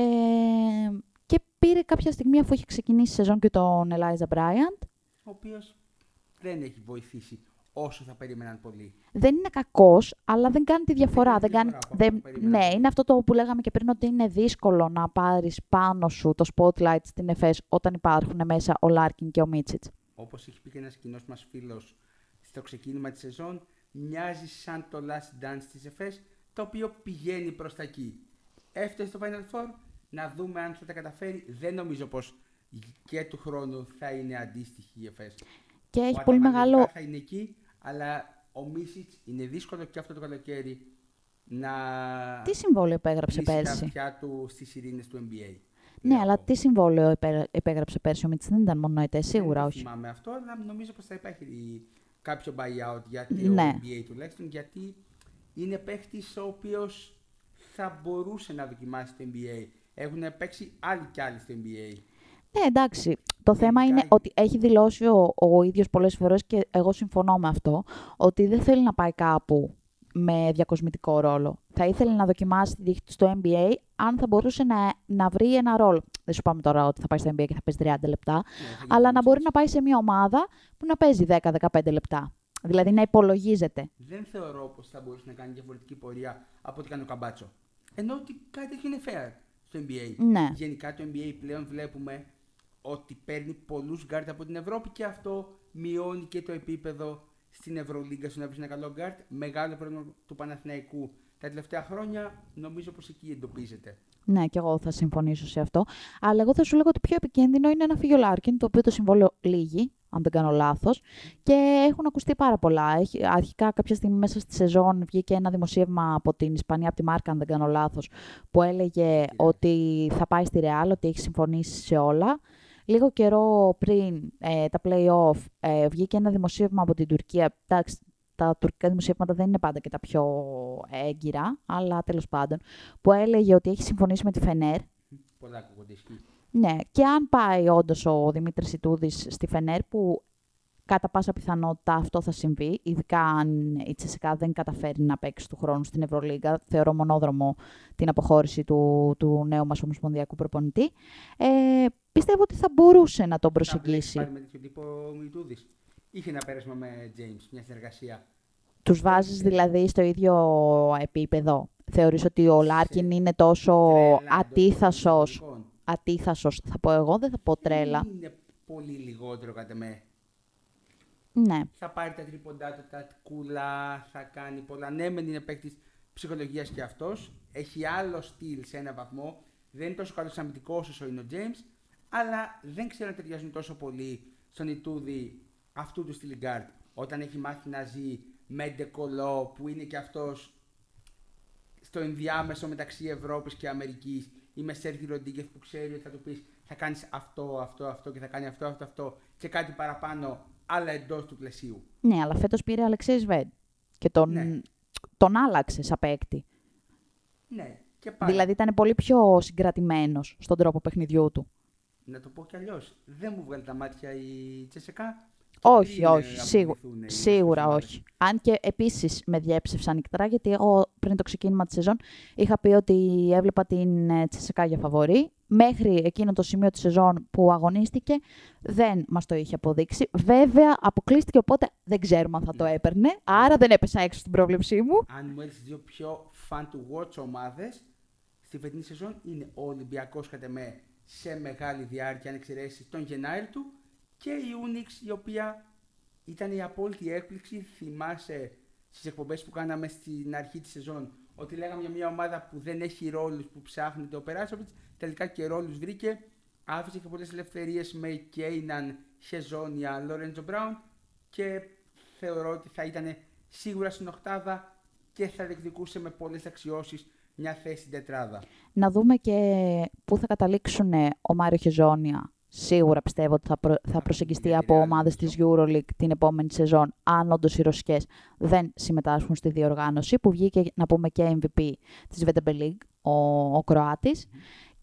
και πήρε κάποια στιγμή αφού είχε ξεκινήσει η σεζόν και τον Eliza Bryant. ο οποίος δεν έχει βοηθήσει όσο θα περίμεναν πολλοί. Δεν είναι κακός, αλλά δεν κάνει τη διαφορά. κάνει τη Δεν κάνει, διαφορά από αυτό δεν, που περίμενα ναι, πολύ. είναι αυτό το που λέγαμε και πριν ότι είναι δύσκολο να πάρεις πάνω σου το spotlight στην ΕΦΕΣ όταν υπάρχουν μέσα ο Λάρκιν και ο Μίτσιτς. Όπως έχει πει και ένας κοινός μας φίλος στο ξεκίνημα της σεζόν, μοιάζει σαν το last dance της ΕΦΕΣ, το οποίο πηγαίνει προς τα εκεί. Έφτασε στο Final Four, να δούμε αν θα τα καταφέρει. Δεν νομίζω πως και του χρόνου θα είναι αντίστοιχη η ΕΦΕΣ. Και Ο έχει πολύ Αταμάν μεγάλο... θα είναι εκεί, αλλά ο Μίσιτς είναι δύσκολο και αυτό το καλοκαίρι να Τι συμβόλαιο υπέγραψε λύσει τα πέρσι; αυτιά του στις ειρήνες του NBA. Ναι, λέω αλλά εγώ. τι συμβόλαιο υπέ- υπέγραψε πέρσι; Ο Μίτσιτς, δεν ήταν μόνο ετέ, σίγουρα δεν όχι. θυμάμαι αυτό, αλλά νομίζω πως θα υπάρχει κάποιο buyout για το Ναι. NBA τουλάχιστον, γιατί είναι παίχτης ο οποίος θα μπορούσε να δοκιμάσει το NBA. Έχουν παίξει άλλοι κι άλλοι στο NBA. Ναι, εντάξει. Το θέμα Γενικά είναι η- ότι έχει δηλώσει ο, ο ίδιος πολλές φορές και εγώ συμφωνώ με αυτό, ότι δεν θέλει να πάει κάπου με διακοσμητικό ρόλο. Θα ήθελε να δοκιμάσει τη τύχη του στο NBA αν θα μπορούσε να, να βρει ένα ρόλο. Δεν σου πάμε τώρα ότι θα πάει στο NBA και θα παίζει 30 λεπτά, Ναι, θα γίνει αλλά να πολύ μπορεί να πάει σε μια ομάδα που να παίζει 10-15 λεπτά. Δηλαδή να υπολογίζεται. Δεν θεωρώ πως θα μπορούσε να κάνει διαφορετική πορεία από ό,τι κάνει ο Καμπάτσο. Ενώ ότι κάτι τέτοιο είναι fair στο NBA. Ναι. Γενικά το NBA πλέον βλέπουμε ότι παίρνει πολλούς γκάρτ από την Ευρώπη και αυτό μειώνει και το επίπεδο στην Ευρωλίγκα στο να βρεις ένα καλό γκάρτ. Μεγάλο πρόβλημα του Παναθηναϊκού τα τελευταία χρόνια νομίζω πως εκεί εντοπίζεται. Ναι, και εγώ θα συμφωνήσω σε αυτό. Αλλά εγώ θα σου λέγω ότι πιο επικίνδυνο είναι να φύγει ο Λάρκιν, το οποίο το συμβόλαιο λήγει, αν δεν κάνω λάθος, και έχουν ακουστεί πάρα πολλά. Έχει, αρχικά κάποια στιγμή μέσα στη σεζόν βγήκε ένα δημοσίευμα από την Ισπανία, από τη Μάρκα, αν δεν κάνω λάθος, που έλεγε ότι θα πάει στη Ρεάλ, ότι έχει συμφωνήσει σε όλα. Λίγο καιρό πριν ε, τα play-off ε, βγήκε ένα δημοσίευμα από την Τουρκία. Εντάξει, τα τουρκικά δημοσιεύματα δεν είναι πάντα και τα πιο έγκυρα, αλλά τέλος πάντων, που έλεγε ότι έχει συμφωνήσει με τη Φενέρ. Πολλά ακούγονται ισχύει. Ναι, και αν πάει όντως ο Δημήτρης Ιτούδη στη Φενέρ, που κατά πάσα πιθανότητα αυτό θα συμβεί, ειδικά αν η Τσεσικά δεν καταφέρει να παίξει του χρόνου στην Ευρωλίγκα. Θεωρώ μονόδρομο την αποχώρηση του, του νέου μας ομοσπονδιακού προπονητή. Ε, πιστεύω ότι θα μπορούσε να τον προσεγγίσει. Θα με τέτοιο τύπο ο Ιτούδης. Είχε ένα πέρασμα με James, μια συνεργασία. Τους βάζεις δηλαδή στο ίδιο επίπεδο; Θεωρείς ότι ο Λάρκιν είναι τόσο Τρέλα, ατίθασος, εντός των ατίθασος θα πω εγώ, δεν θα πω τρέλα. Είναι πολύ λιγότερο κατά με. Ναι, Θα πάρει τα τρίποντά του, τα κούλα, θα κάνει πολλά. Ναι, μεν είναι παίκτης ψυχολογίας και αυτός. Έχει άλλο στυλ σε ένα βαθμό. Δεν είναι τόσο καλός αμυντικός όσο είναι ο James. Αλλά δεν ξέρω αν ταιριάζουν τόσο πολύ στον Ιτούδη αυτού του στυλ guard. Όταν έχει μάθει να ζει με ντεκολό που είναι και αυτός στο ενδιάμεσο μεταξύ Ευρώπης και Αμερικής ή με Σέργι Ροντίγκεφ που ξέρει ότι θα του πεις θα κάνεις αυτό, αυτό, αυτό και θα κάνει αυτό, αυτό, αυτό και κάτι παραπάνω αλλά εντός του πλαισίου. ναι, αλλά φέτος πήρε Αλεξέης Σβέντ και τον, Ναι. τον άλλαξε σαν παίκτη. Ναι, και πάλι. Δηλαδή ήταν πολύ πιο συγκρατημένος στον τρόπο παιχνιδιού του. Να το πω κι αλλιώς. Δεν μου βγάλει τα μάτια η Τσεσεκά. Όχι, πριν, όχι, ε, σίγου- αποβληθούν οι Σίγουρα ομάδες. όχι. Αν και επίσης με διέψευσαν νυχτρά, γιατί εγώ πριν το ξεκίνημα της σεζόν είχα πει ότι έβλεπα την ε, Τσεσεκά για φαβορή. Μέχρι εκείνο το σημείο της σεζόν που αγωνίστηκε, δεν μας το είχε αποδείξει. Βέβαια, αποκλείστηκε, οπότε δεν ξέρουμε αν θα το Ναι. έπαιρνε. Άρα δεν έπεσα έξω στην πρόβλεψή μου. Αν μου έδειξες δύο πιο fan to watch ομάδες στη φετινή σεζόν είναι ο Ολυμπιακός κατά με σε μεγάλη διάρκεια, αν εξαιρέσεις τον Γενάρη του, και η Unix η οποία ήταν η απόλυτη έκπληξη. Θυμάσαι στις εκπομπές που κάναμε στην αρχή της σεζόν ότι λέγαμε για μια ομάδα που δεν έχει ρόλους που ψάχνεται ο Περάσοβιτ. Τελικά και ρόλους βρήκε. Άφησε και πολλές ελευθερίες με Κέιναν, Χεζόνια, Λόρεντζο Μπράουν και θεωρώ ότι θα ήταν σίγουρα στην οκτάδα και θα διεκδικούσε με πολλές αξιώσεις μια θέση στην τετράδα. Να δούμε και πού θα καταλήξουν ο Μάριο Χεζόνια. Σίγουρα πιστεύω ότι θα, προ- θα Θα προσεγγιστεί για τη από Real, ομάδες της νομίζω. EuroLeague την επόμενη σεζόν, αν όντως οι Ρωσικές δεν συμμετάσχουν στη διοργάνωση, που βγήκε να πούμε και MVP της VTB League, ο, ο Κροάτης,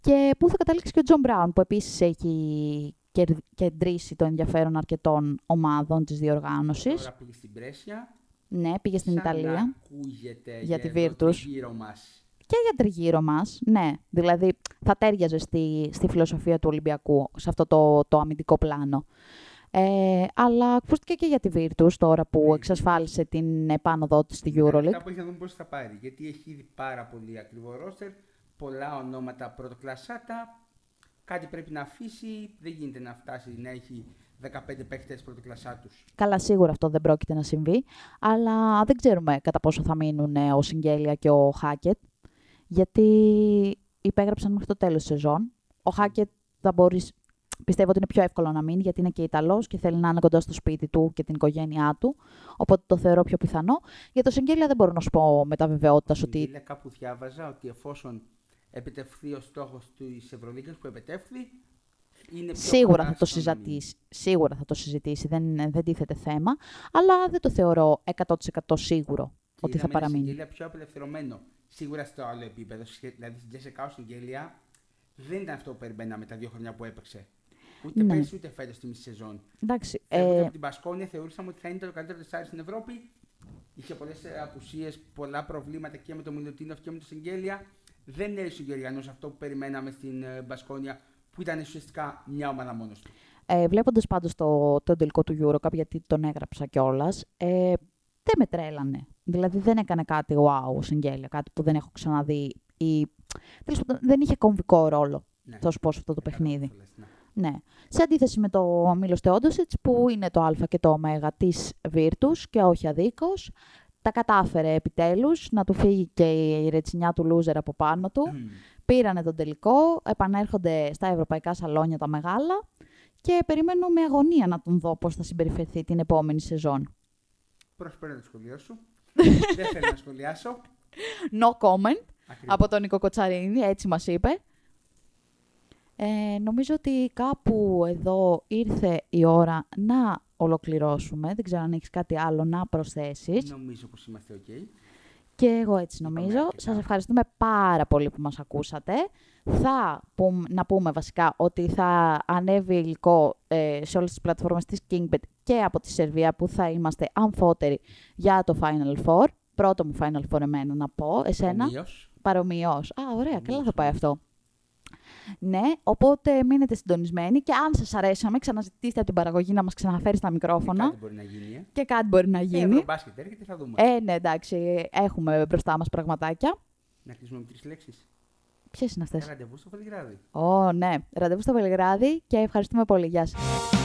και πού θα καταλήξει και ο Τζον Μπράουν, που επίσης έχει κερ- κεντρήσει το ενδιαφέρον αρκετών ομάδων της διοργάνωσης. Τώρα πήγε στην Μπρέσια. Ναι, πήγε στην σαν Ιταλία. Να ακούγεται Για τη εδώ Virtus. τριγύρω μας. Και για τριγύρω μας, ναι. Δηλαδή θα ταίριαζε στη, στη φιλοσοφία του Ολυμπιακού, σε αυτό το, το αμυντικό πλάνο. Ε, αλλά ακούστηκε και για τη Virtus τώρα που Ναι, εξασφάλισε την επάνωδό της στη Μετά EuroLeague. που έχει να δούμε πώς θα πάρει. Γιατί έχει ήδη πάρα πολύ ακριβό ρόστερ, πολλά ονόματα πρωτοκλασσάτα. Κάτι πρέπει να αφήσει. Δεν γίνεται να φτάσει να έχει 15 παίχτες πρωτοκλασσάτους. Καλά, σίγουρα αυτό δεν πρόκειται να συμβεί, αλλά δεν ξέρουμε κατά πόσο θα μείνουν ε, ο Σιγγέλια και ο Χάκετ, γιατί υπέγραψαν μέχρι το τέλος της σεζόν. Ο Χάκετ θα μπορείς, πιστεύω ότι είναι πιο εύκολο να μείνει, γιατί είναι και Ιταλός και θέλει να είναι κοντά στο σπίτι του και την οικογένειά του, οπότε το θεωρώ πιο πιθανό. Για το Σιγγέλια δεν μπορώ να σου πω με τα βεβαιότητας ότι Ότι... κάπου διάβαζα ότι εφόσον επιτευχθεί ο στόχος της Ευρωλίγκας που επιτεύχθη, είναι πιο Σίγουρα κοντά θα το στο να μείνει. συζητήσει. Σίγουρα θα το συζητήσει. Δεν, δεν τίθεται θέμα. Αλλά δεν το θεωρώ 100% σίγουρο Και ότι θα είδαμε ένα παραμείνει. Συγγέλια πιο απελευθερωμένο. Σίγουρα στο άλλο επίπεδο. σχε- Δηλαδή στην Τζέσσεκα ο Συγγέλια δεν ήταν αυτό που περιμέναμε τα δύο χρόνια που έπαιξε. Ούτε Ναι. πέρσι ούτε φέτος στη μισή σεζόν. Εντάξει. Φεύγοντας Ε, από την Πασκόνια θεωρούσαμε ότι θα είναι το καλύτερο τεσσάρι στην Ευρώπη. Είχε πολλές απουσίες, πολλά προβλήματα και με τον Μιλουτίνοφ και με τον Συγγέλια. Δεν έρισε ο Γεωργιανό αυτό που περιμέναμε στην ε, Μπασκόνια, που ήταν ουσιαστικά μια ομάδα μόνος του. ε, Βλέποντας πάντως το, το τελικό του Eurocup, γιατί τον έγραψα κιόλας, ε, δεν με τρέλανε. Δηλαδή δεν έκανε κάτι wow ο Σιγγέλια, κάτι που δεν έχω ξαναδεί. Ή, τέλος πάντων, δεν είχε κομβικό ρόλο, Ναι. θα σου πω, σε αυτό το Κατά παιχνίδι. αυτό λες, ναι. Ναι. Σε αντίθεση με το Μίλος Θεόντοσιτς που είναι το α και το ω της Virtus και όχι αδίκως. τα κατάφερε επιτέλους να του φύγει και η ρετσινιά του loser από πάνω του. Πήρανε τον τελικό, επανέρχονται στα ευρωπαϊκά σαλόνια τα μεγάλα και περιμένω με αγωνία να τον δω πώς θα συμπεριφερθεί την επόμενη σεζόν. Προσπέρα το σχολείο σου. *laughs* Δεν θέλω να σχολιάσω. No comment Ακριβώς. από τον Νίκο Κοτσαρίνη, έτσι μας είπε. Ε, νομίζω ότι κάπου εδώ ήρθε η ώρα να ολοκληρώσουμε. Δεν ξέρω αν έχεις κάτι άλλο να προσθέσεις. Νομίζω πως είμαστε οκ. Και εγώ έτσι Είπαμε νομίζω. αρκετά. Σας ευχαριστούμε πάρα πολύ που μας ακούσατε. Θα πούμε, να πούμε βασικά ότι θα ανέβει υλικό ε, σε όλες τις πλατφόρμες της Kingbet και από τη Σερβία που θα είμαστε αμφότεροι για το Final Four. Πρώτο μου Final Four εμένα να πω. Εσένα. Ομοίως. Παρομοιώς. Α, ωραία, καλά Ομοίως, θα πάει ομοίως. αυτό. Ναι, οπότε μείνετε συντονισμένοι και αν σας αρέσαμε, ξαναζητήστε από την παραγωγή να μας ξαναφέρει στα Και μικρόφωνα Κάτι μπορεί να γίνει. ε. και κάτι μπορεί να Ε, γίνει. Ευρωμπάσκετ έρχεται, θα δούμε. Ε, ναι, εντάξει, έχουμε μπροστά μας πραγματάκια. Να κλείσουμε με τρεις λέξεις. Ποιες είναι αυτές; Ραντεβού στο Βελιγράδι. Ω, ναι. Ραντεβού στο Βελιγράδι και ευχαριστούμε πολύ. Γεια σας.